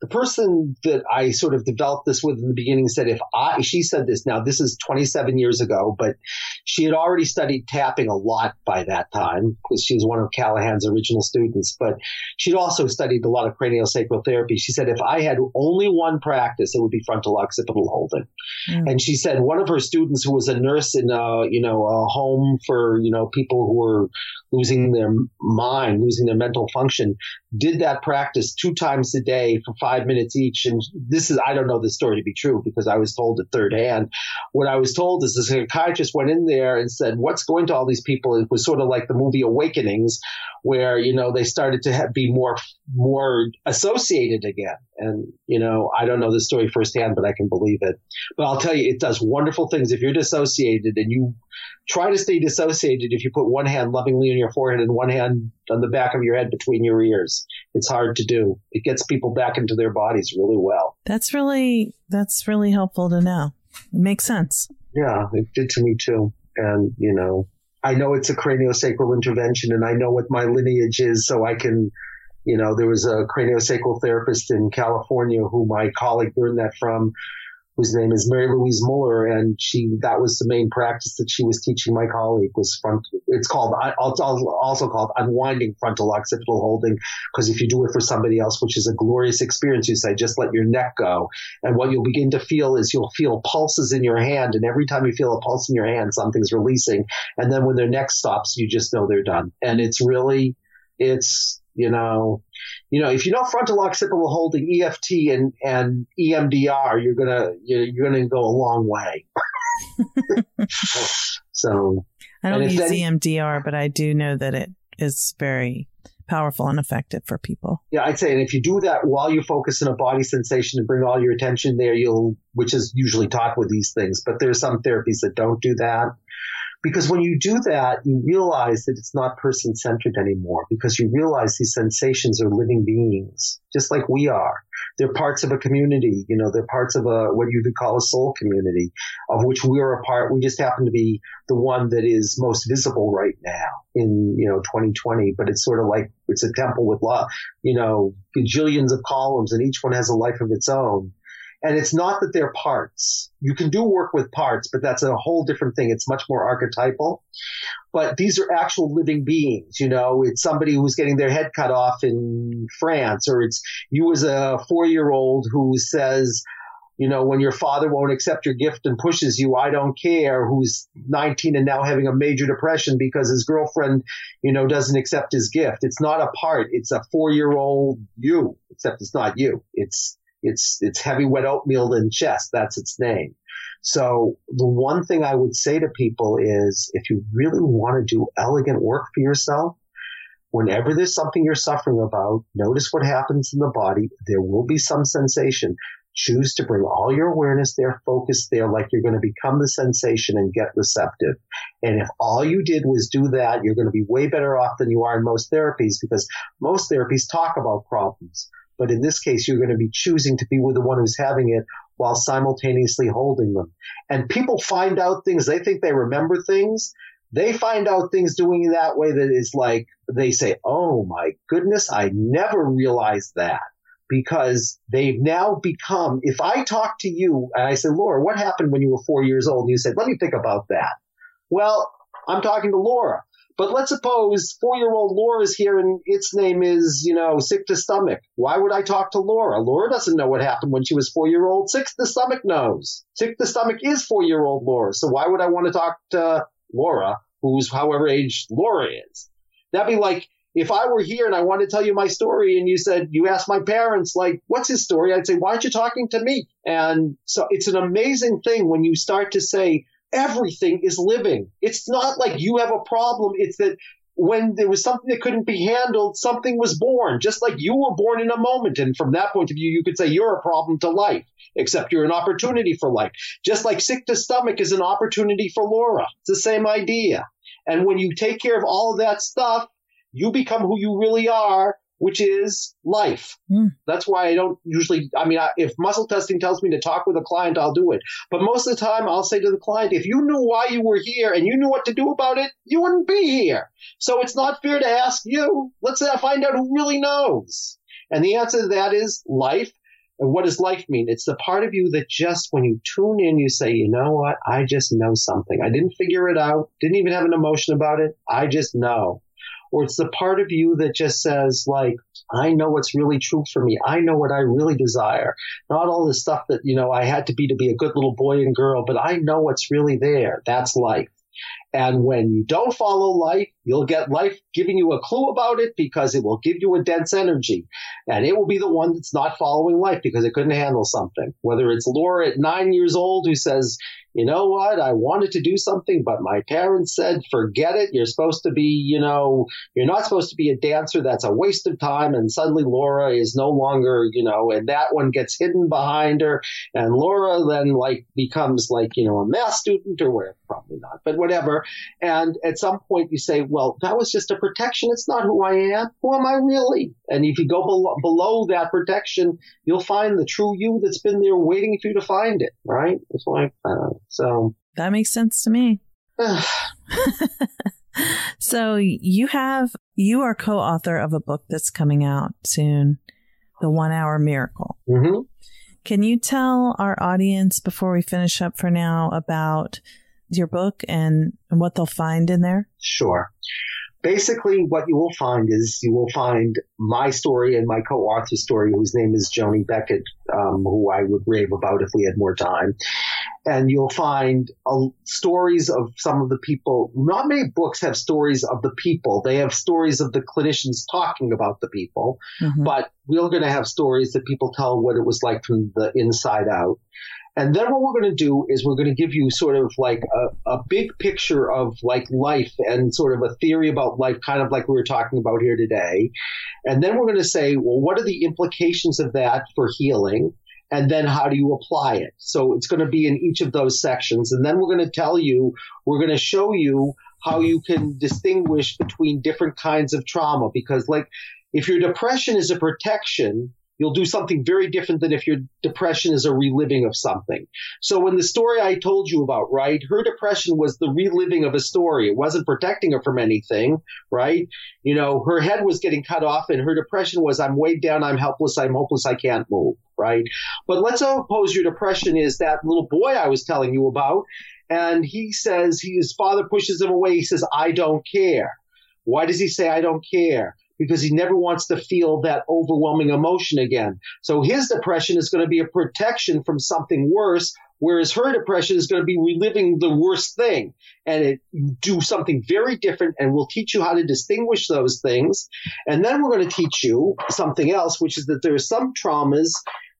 the person that I sort of developed this with in the beginning said, if I, she said this now, this is 27 years ago, but she had already studied tapping a lot by that time because she was one of Callahan's original students, but she'd also studied a lot of craniosacral therapy. She said, if I had only one practice, it would be frontal occipital holding. Mm. And she said one of her students who was a nurse in a, you know, a home for, you know, people who were losing their mind, losing their mental function, did that practice two times a day for five minutes each. And this is, I don't know the story to be true because I was told it third hand. What I was told is the psychiatrist went in there and said, what's going to all these people? It was sort of like the movie Awakenings where, you know, they started to have, be more, more associated again. And, you know, I don't know the story firsthand, but I can believe it. But I'll tell you, it does wonderful things. If you're dissociated and you try to stay dissociated, if you put one hand lovingly on your forehead and one hand on the back of your head between your ears, it's hard to do. It gets people back into their bodies really well. That's really, that's really helpful to know. It makes sense. Yeah, it did to me too. And, you know, I know it's a craniosacral intervention and I know what my lineage is, so I can you know, there was a craniosacral therapist in California who my colleague learned that from, whose name is Mary Louise Muller, and she that was the main practice that she was teaching my colleague was front. It's called also called unwinding frontal occipital holding because if you do it for somebody else, which is a glorious experience, you say just let your neck go, and what you'll begin to feel is you'll feel pulses in your hand, and every time you feel a pulse in your hand, something's releasing, and then when their neck stops, you just know they're done, and it's really it's you know, you know, if you know frontal occipital holding EFT and, and EMDR, you're gonna you're gonna go a long way. so I don't use EMDR, but I do know that it is very powerful and effective for people. Yeah, I'd say, and if you do that while you focus on a body sensation and bring all your attention there, you'll, which is usually taught with these things, but there's some therapies that don't do that. Because when you do that, you realize that it's not person centered anymore because you realize these sensations are living beings, just like we are. They're parts of a community, you know, they're parts of a, what you could call a soul community of which we are a part. We just happen to be the one that is most visible right now in, you know, 2020, but it's sort of like it's a temple with, you know, gajillions of columns and each one has a life of its own. And it's not that they're parts. You can do work with parts, but that's a whole different thing. It's much more archetypal. But these are actual living beings. You know, it's somebody who's getting their head cut off in France, or it's you as a four year old who says, you know, when your father won't accept your gift and pushes you, I don't care, who's 19 and now having a major depression because his girlfriend, you know, doesn't accept his gift. It's not a part. It's a four year old you, except it's not you. It's, It's, it's heavy wet oatmeal in chest. That's its name. So the one thing I would say to people is if you really want to do elegant work for yourself, whenever there's something you're suffering about, notice what happens in the body. There will be some sensation. Choose to bring all your awareness there, focus there, like you're going to become the sensation and get receptive. And if all you did was do that, you're going to be way better off than you are in most therapies because most therapies talk about problems. But in this case, you're going to be choosing to be with the one who's having it while simultaneously holding them. And people find out things. They think they remember things. They find out things doing it that way that is like, they say, Oh my goodness, I never realized that because they've now become, if I talk to you and I say, Laura, what happened when you were four years old? And you said, let me think about that. Well, I'm talking to Laura. But let's suppose four year old Laura is here and its name is, you know, sick to stomach. Why would I talk to Laura? Laura doesn't know what happened when she was four year old. Sick to stomach knows. Sick to stomach is four year old Laura. So why would I want to talk to Laura, who's however age Laura is? That'd be like if I were here and I wanted to tell you my story and you said, you asked my parents, like, what's his story? I'd say, why aren't you talking to me? And so it's an amazing thing when you start to say, everything is living. It's not like you have a problem. It's that when there was something that couldn't be handled, something was born, just like you were born in a moment. And from that point of view, you could say you're a problem to life, except you're an opportunity for life. Just like sick to stomach is an opportunity for Laura. It's the same idea. And when you take care of all of that stuff, you become who you really are which is life. Mm. That's why I don't usually, I mean, if muscle testing tells me to talk with a client, I'll do it. But most of the time, I'll say to the client, if you knew why you were here and you knew what to do about it, you wouldn't be here. So it's not fair to ask you. Let's uh, find out who really knows. And the answer to that is life. And what does life mean? It's the part of you that just when you tune in, you say, you know what? I just know something. I didn't figure it out. Didn't even have an emotion about it. I just know or it's the part of you that just says like, I know what's really true for me. I know what I really desire. Not all the stuff that, you know, I had to be to be a good little boy and girl, but I know what's really there. That's life. And when you don't follow life, you'll get life giving you a clue about it because it will give you a dense energy. And it will be the one that's not following life because it couldn't handle something. Whether it's Laura at nine years old who says, you know what? I wanted to do something, but my parents said, forget it. You're supposed to be, you know, you're not supposed to be a dancer. That's a waste of time. And suddenly Laura is no longer, you know, and that one gets hidden behind her. And Laura then like becomes like, you know, a math student or where probably not, but whatever. And at some point you say, well, that was just a protection. It's not who I am. Who am I really? And if you go below, below that protection, you'll find the true you that's been there waiting for you to find it, right? It's like, uh, so that makes sense to me. so you have you are co-author of a book that's coming out soon, The One Hour Miracle. Mm-hmm. Can you tell our audience before we finish up for now about your book and, and what they'll find in there? Sure basically what you will find is you will find my story and my co-author's story, whose name is Joni Beckett, um, who I would rave about if we had more time. And you'll find uh, stories of some of the people. Not many books have stories of the people. They have stories of the clinicians talking about the people. Mm-hmm. But we're going to have stories that people tell what it was like from the inside out. And then what we're going to do is we're going to give you sort of like a, a big picture of like life and sort of a theory about life, kind of like we were talking about here today. And then we're going to say, well, what are the implications of that for healing? And then how do you apply it? So it's going to be in each of those sections. And then we're going to tell you, we're going to show you how you can distinguish between different kinds of trauma. Because like if your depression is a protection, You'll do something very different than if your depression is a reliving of something. So in the story I told you about, right, her depression was the reliving of a story. It wasn't protecting her from anything, right? You know, her head was getting cut off and her depression was, I'm weighed down, I'm helpless, I'm hopeless, I can't move, right? But let's suppose your depression is that little boy I was telling you about. And he says, his father pushes him away. He says, I don't care. Why does he say, I don't care? Because he never wants to feel that overwhelming emotion again. So his depression is going to be a protection from something worse, whereas her depression is going to be reliving the worst thing. And it do something very different, and we'll teach you how to distinguish those things. And then we're going to teach you something else, which is that there are some traumas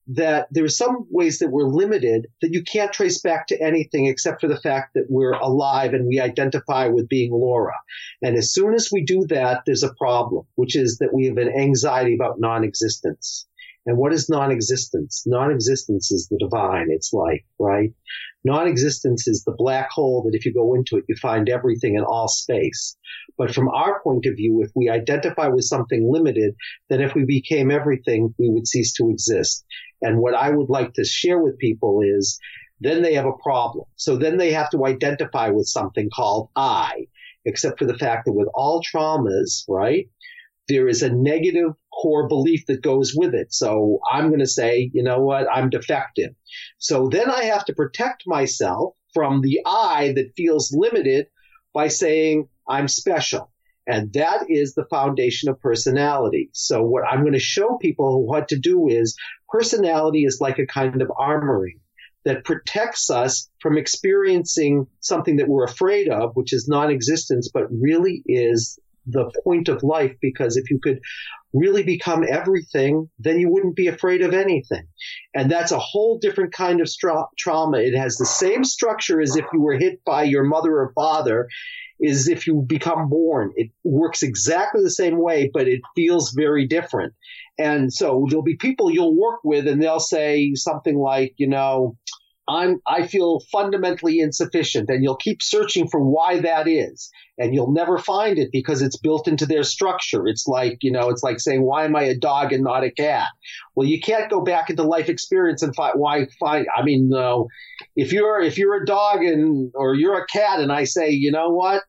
that there's some ways that we're limited that you can't trace back to anything except for the fact that we're alive and we identify with being Laura. And as soon as we do that, there's a problem, which is that we have an anxiety about non-existence. And what is non-existence? Non-existence is the divine. It's life, right? Non-existence is the black hole that if you go into it, you find everything in all space. But from our point of view, if we identify with something limited, then if we became everything, we would cease to exist. And what I would like to share with people is then they have a problem. So then they have to identify with something called I, except for the fact that with all traumas, right? There is a negative core belief that goes with it. So I'm going to say, you know what, I'm defective. So then I have to protect myself from the I that feels limited by saying I'm special. And that is the foundation of personality. So what I'm going to show people what to do is personality is like a kind of armoring that protects us from experiencing something that we're afraid of, which is non-existence, but really is the point of life because if you could really become everything, then you wouldn't be afraid of anything. And that's a whole different kind of stra- trauma. It has the same structure as if you were hit by your mother or father, is if you become born. It works exactly the same way, but it feels very different. And so there'll be people you'll work with and they'll say something like, you know, I'm, I feel fundamentally insufficient and you'll keep searching for why that is and you'll never find it because it's built into their structure. It's like, you know, it's like saying, why am I a dog and not a cat? Well, you can't go back into life experience and find why find, I mean, no, if you're, if you're a dog and, or you're a cat and I say, you know what?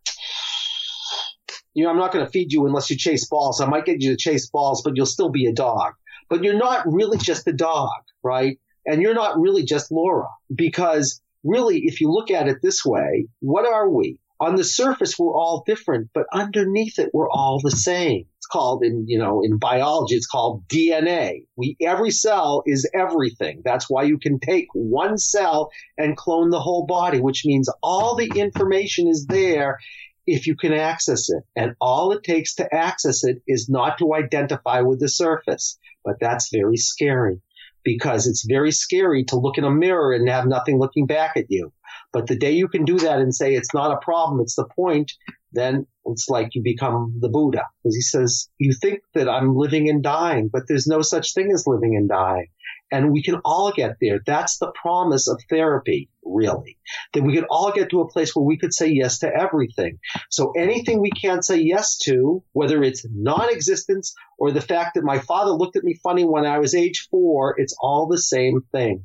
You know, I'm not going to feed you unless you chase balls. I might get you to chase balls, but you'll still be a dog. But you're not really just a dog, right? And you're not really just Laura because really, if you look at it this way, what are we? On the surface, we're all different, but underneath it, we're all the same. It's called in, you know, in biology, it's called DNA. We, every cell is everything. That's why you can take one cell and clone the whole body, which means all the information is there if you can access it. And all it takes to access it is not to identify with the surface. But that's very scary because it's very scary to look in a mirror and have nothing looking back at you. But the day you can do that and say it's not a problem, it's the point, then it's like you become the Buddha. Because he says, you think that I'm living and dying, but there's no such thing as living and dying. And we can all get there. That's the promise of therapy, really. That we could all get to a place where we could say yes to everything. So anything we can't say yes to, whether it's non-existence or the fact that my father looked at me funny when I was age four, it's all the same thing.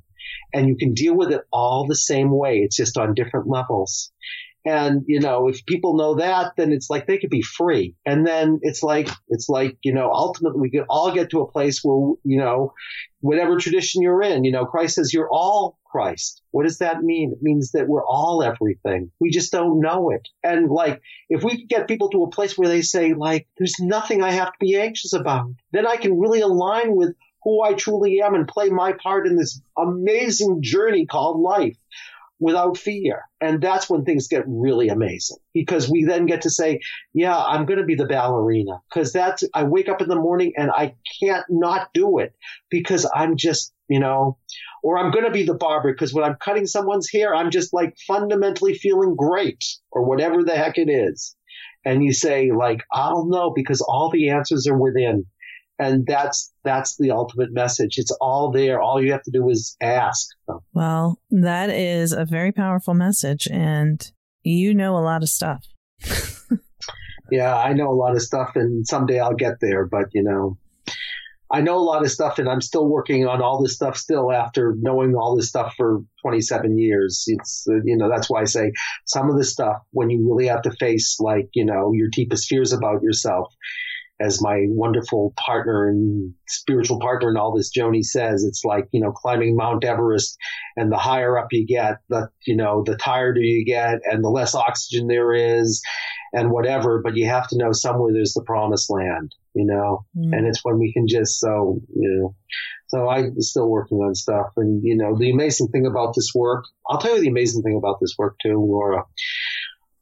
And you can deal with it all the same way. It's just on different levels. And, you know, if people know that, then it's like they could be free. And then it's like, it's like, you know, ultimately we could all get to a place where, you know, whatever tradition you're in, you know, Christ says you're all Christ. What does that mean? It means that we're all everything. We just don't know it. And like, if we could get people to a place where they say, like, there's nothing I have to be anxious about, then I can really align with who I truly am and play my part in this amazing journey called life without fear. And that's when things get really amazing because we then get to say, yeah, I'm going to be the ballerina because that's, I wake up in the morning and I can't not do it because I'm just, you know, or I'm going to be the barber because when I'm cutting someone's hair, I'm just like fundamentally feeling great or whatever the heck it is. And you say like, I don't know because all the answers are within and that's that's the ultimate message. It's all there. All you have to do is ask. Well that is a very powerful message and you know a lot of stuff. Yeah i know a lot of stuff and someday i'll get there but you know i know a lot of stuff and i'm still working on all this stuff still after knowing all this stuff for 27 years. It's you know that's why i say some of the stuff when you really have to face like you know your deepest fears about yourself as my wonderful partner and spiritual partner and all this Joni says, it's like, you know, climbing Mount Everest and the higher up you get, the, you know, the tireder you get and the less oxygen there is and whatever, but you have to know somewhere there's the promised land, you know, mm. and it's when we can just, so, you know, so I'm still working on stuff. And, you know, the amazing thing about this work, I'll tell you the amazing thing about this work too, Laura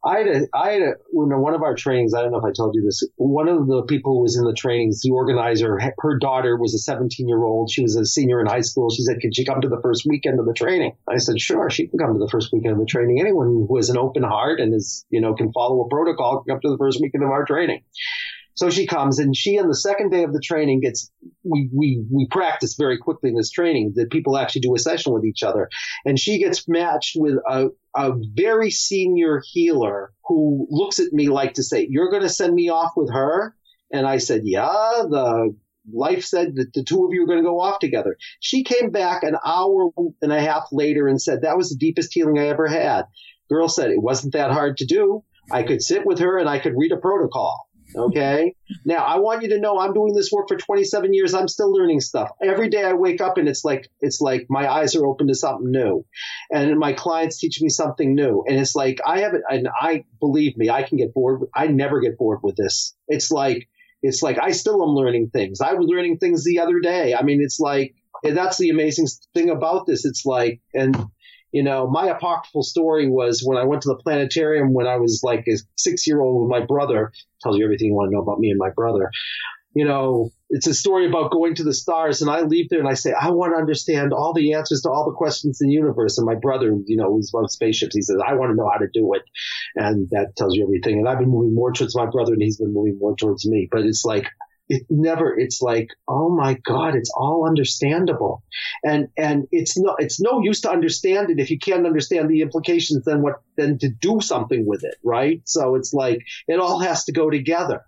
I had a, I had a, when one of our trainings, I don't know if I told you this, one of the people who was in the trainings, the organizer, her daughter was a 17 year old. She was a senior in high school. She said, could she come to the first weekend of the training? I said, sure, she can come to the first weekend of the training. Anyone who has an open heart and is, you know, can follow a protocol can come to the first weekend of our training. So she comes and she on the second day of the training gets we we we practice very quickly in this training that people actually do a session with each other. And she gets matched with a a very senior healer who looks at me like to say, You're gonna send me off with her? And I said, Yeah, the life said that the two of you are going to go off together. She came back an hour and a half later and said, That was the deepest healing I ever had. Girl said, It wasn't that hard to do. I could sit with her and I could read a protocol. Okay. now I want you to know I'm doing this work for 27 years. I'm still learning stuff. Every day I wake up and it's like, it's like my eyes are open to something new and my clients teach me something new. And it's like, I haven't, and I believe me, I can get bored. I never get bored with this. It's like, it's like I still am learning things. I was learning things the other day. I mean, it's like, that's the amazing thing about this. It's like, and you know, my apocryphal story was when I went to the planetarium when I was like a six year old with my brother. Tells you everything you want to know about me and my brother. You know, it's a story about going to the stars, and I leave there and I say, I want to understand all the answers to all the questions in the universe. And my brother, you know, who's about spaceships, he says, I want to know how to do it. And that tells you everything. And I've been moving more towards my brother, and he's been moving more towards me. But it's like, it never it's like oh my god it's all understandable. And and it's no it's no use to understand it if you can't understand the implications then what then to do something with it right? So it's like it all has to go together.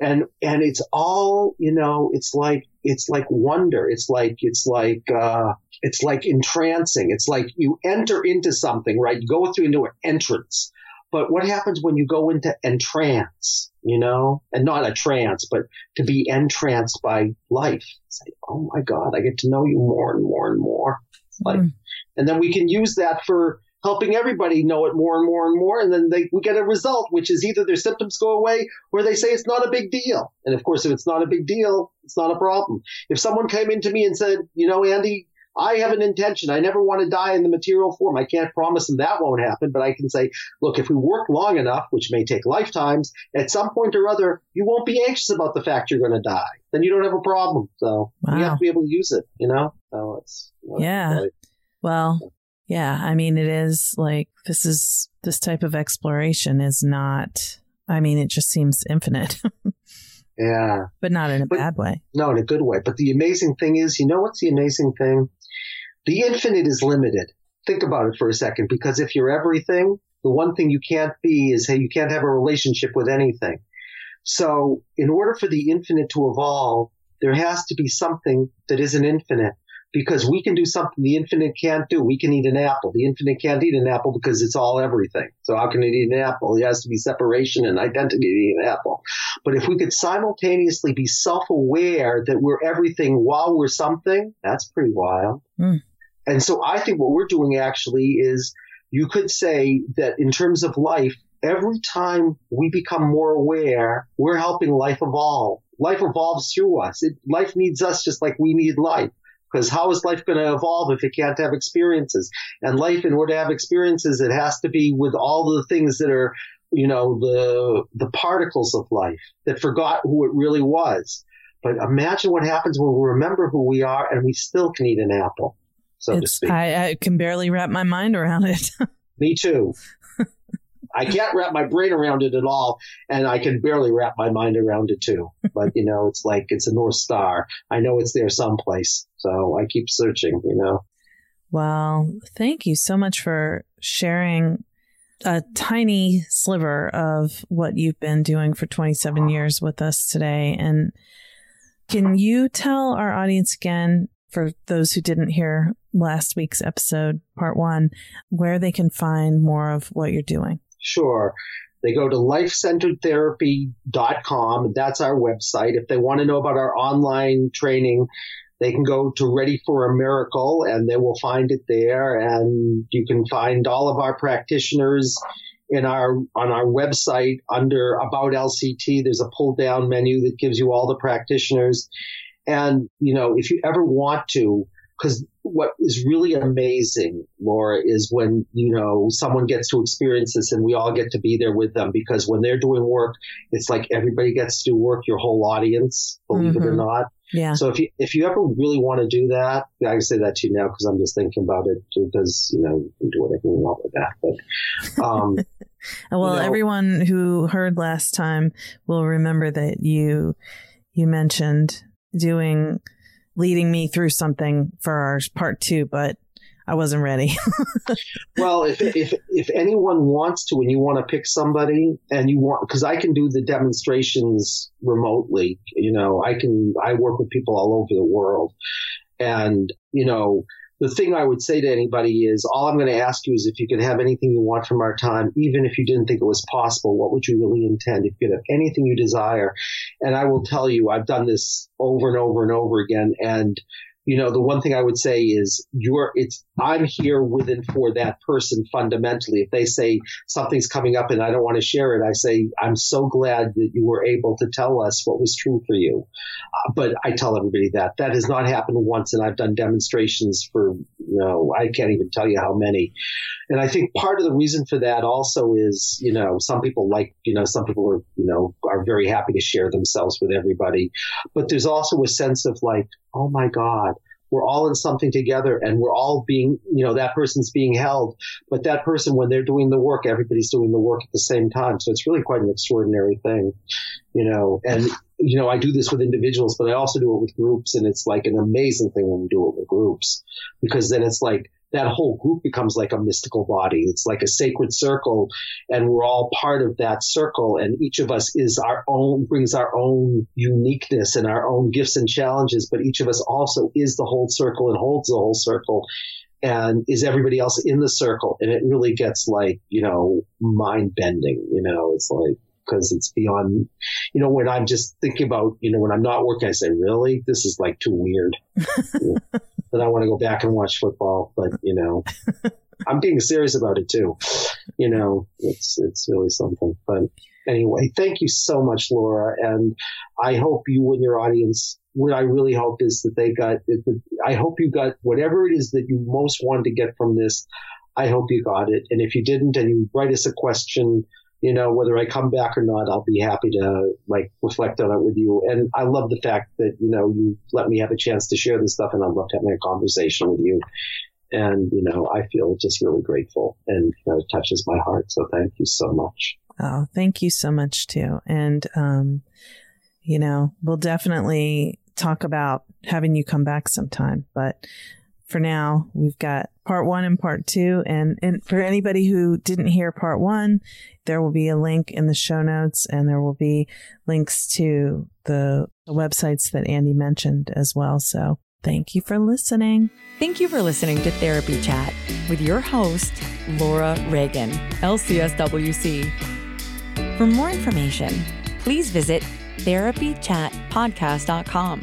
And and it's all you know it's like it's like wonder. It's like it's like uh it's like entrancing. It's like you enter into something right? You go through into an entrance but what happens when you go into entrance, you know, and not a trance, but to be entranced by life? Say, oh my God, I get to know you more and more and more. Like, mm. and then we can use that for helping everybody know it more and more and more. And then they, we get a result, which is either their symptoms go away or they say it's not a big deal. And of course, if it's not a big deal, it's not a problem. If someone came into me and said, you know, Andy, I have an intention. I never want to die in the material form. I can't promise them that won't happen, but I can say, look, if we work long enough, which may take lifetimes, at some point or other, you won't be anxious about the fact you're going to die. Then you don't have a problem. So wow. you have to be able to use it, you know? So it's, you know, yeah. Really, well, yeah. I mean, it is like this is this type of exploration is not, I mean, it just seems infinite. Yeah. But not in a but, bad way. No, in a good way. But the amazing thing is, you know what's the amazing thing? The infinite is limited. Think about it for a second, because if you're everything, the one thing you can't be is hey, you can't have a relationship with anything. So in order for the infinite to evolve, there has to be something that isn't infinite because we can do something the infinite can't do. We can eat an apple. The infinite can't eat an apple because it's all everything. So how can it eat an apple? It has to be separation and identity to eat an apple. But if we could simultaneously be self-aware that we're everything while we're something, that's pretty wild. Mm. And so I think what we're doing actually is you could say that in terms of life, every time we become more aware, we're helping life evolve. Life evolves through us. It, life needs us just like we need life. Because how is life going to evolve if it can't have experiences? And life, in order to have experiences, it has to be with all the things that are, you know, the the particles of life that forgot who it really was. But imagine what happens when we remember who we are and we still can eat an apple, so it's, to speak. I, I can barely wrap my mind around it. Me too. I can't wrap my brain around it at all, and I can barely wrap my mind around it too. But you know, it's like it's a north star. I know it's there someplace, so I keep searching. You know. Well, thank you so much for sharing a tiny sliver of what you've been doing for 27 years with us today. And can you tell our audience again, for those who didn't hear last week's episode, part one, where they can find more of what you're doing? Sure. They go to lifecenteredtherapy.com. That's our website. If they want to know about our online training, they can go to Ready for a Miracle and they will find it there. And you can find all of our practitioners in our on our website under about LCT. There's a pull down menu that gives you all the practitioners. And you know, if you ever want to, because what is really amazing, Laura, is when, you know, someone gets to experience this and we all get to be there with them because when they're doing work, it's like everybody gets to do work, your whole audience, believe mm-hmm. it or mm-hmm. not. Yeah. So if you if you ever really want to do that, I can say that to you now because I'm just thinking about it because you know you can do whatever you want with that. But um, well, you know, everyone who heard last time will remember that you you mentioned doing leading me through something for our part two, but I wasn't ready. well, if, if if anyone wants to, and you want to pick somebody, and you want, because I can do the demonstrations remotely. You know, I can. I work with people all over the world, and you know, the thing I would say to anybody is all I'm going to ask you is if you could have anything you want from our time, even if you didn't think it was possible, what would you really intend? If you could have anything you desire. And I will tell you, I've done this over and over and over again. And you know, the one thing I would say is you're, it's, I'm here with and for that person fundamentally. If they say something's coming up and I don't want to share it, I say, I'm so glad that you were able to tell us what was true for you. Uh, but I tell everybody that that has not happened once. And I've done demonstrations for, you know, I can't even tell you how many. And I think part of the reason for that also is, you know, some people like, you know, some people are, you know, are very happy to share themselves with everybody. But there's also a sense of like, oh my God, we're all in something together and we're all being, you know, that person's being held. But that person, when they're doing the work, everybody's doing the work at the same time. So it's really quite an extraordinary thing, you know, and, you know, I do this with individuals, but I also do it with groups. And it's like an amazing thing when we do it with groups because then it's like, that whole group becomes like a mystical body. It's like a sacred circle and we're all part of that circle and each of us is our own, brings our own uniqueness and our own gifts and challenges, but each of us also is the whole circle and holds the whole circle and is everybody else in the circle. And it really gets like, you know, mind bending, you know, it's like, because it's beyond, you know, when I'm just thinking about, you know, when I'm not working, I say, really, this is like too weird. then I want to go back and watch football. But you know, I'm being serious about it too. You know, it's it's really something. But anyway, thank you so much, Laura, and I hope you and your audience. What I really hope is that they got. I hope you got whatever it is that you most wanted to get from this. I hope you got it. And if you didn't, and you write us a question you know, whether I come back or not, I'll be happy to like reflect on it with you. And I love the fact that, you know, you let me have a chance to share this stuff and I love having a conversation with you. And, you know, I feel just really grateful and you know, it touches my heart. So thank you so much. Oh, thank you so much too. And, um, you know, we'll definitely talk about having you come back sometime, but for now, we've got part one and part two. And, and for anybody who didn't hear part one, there will be a link in the show notes and there will be links to the, websites that Andy mentioned as well. So thank you for listening. Thank you for listening to Therapy Chat with your host, Laura Reagan, LCSWC. For more information, please visit therapychatpodcast.com.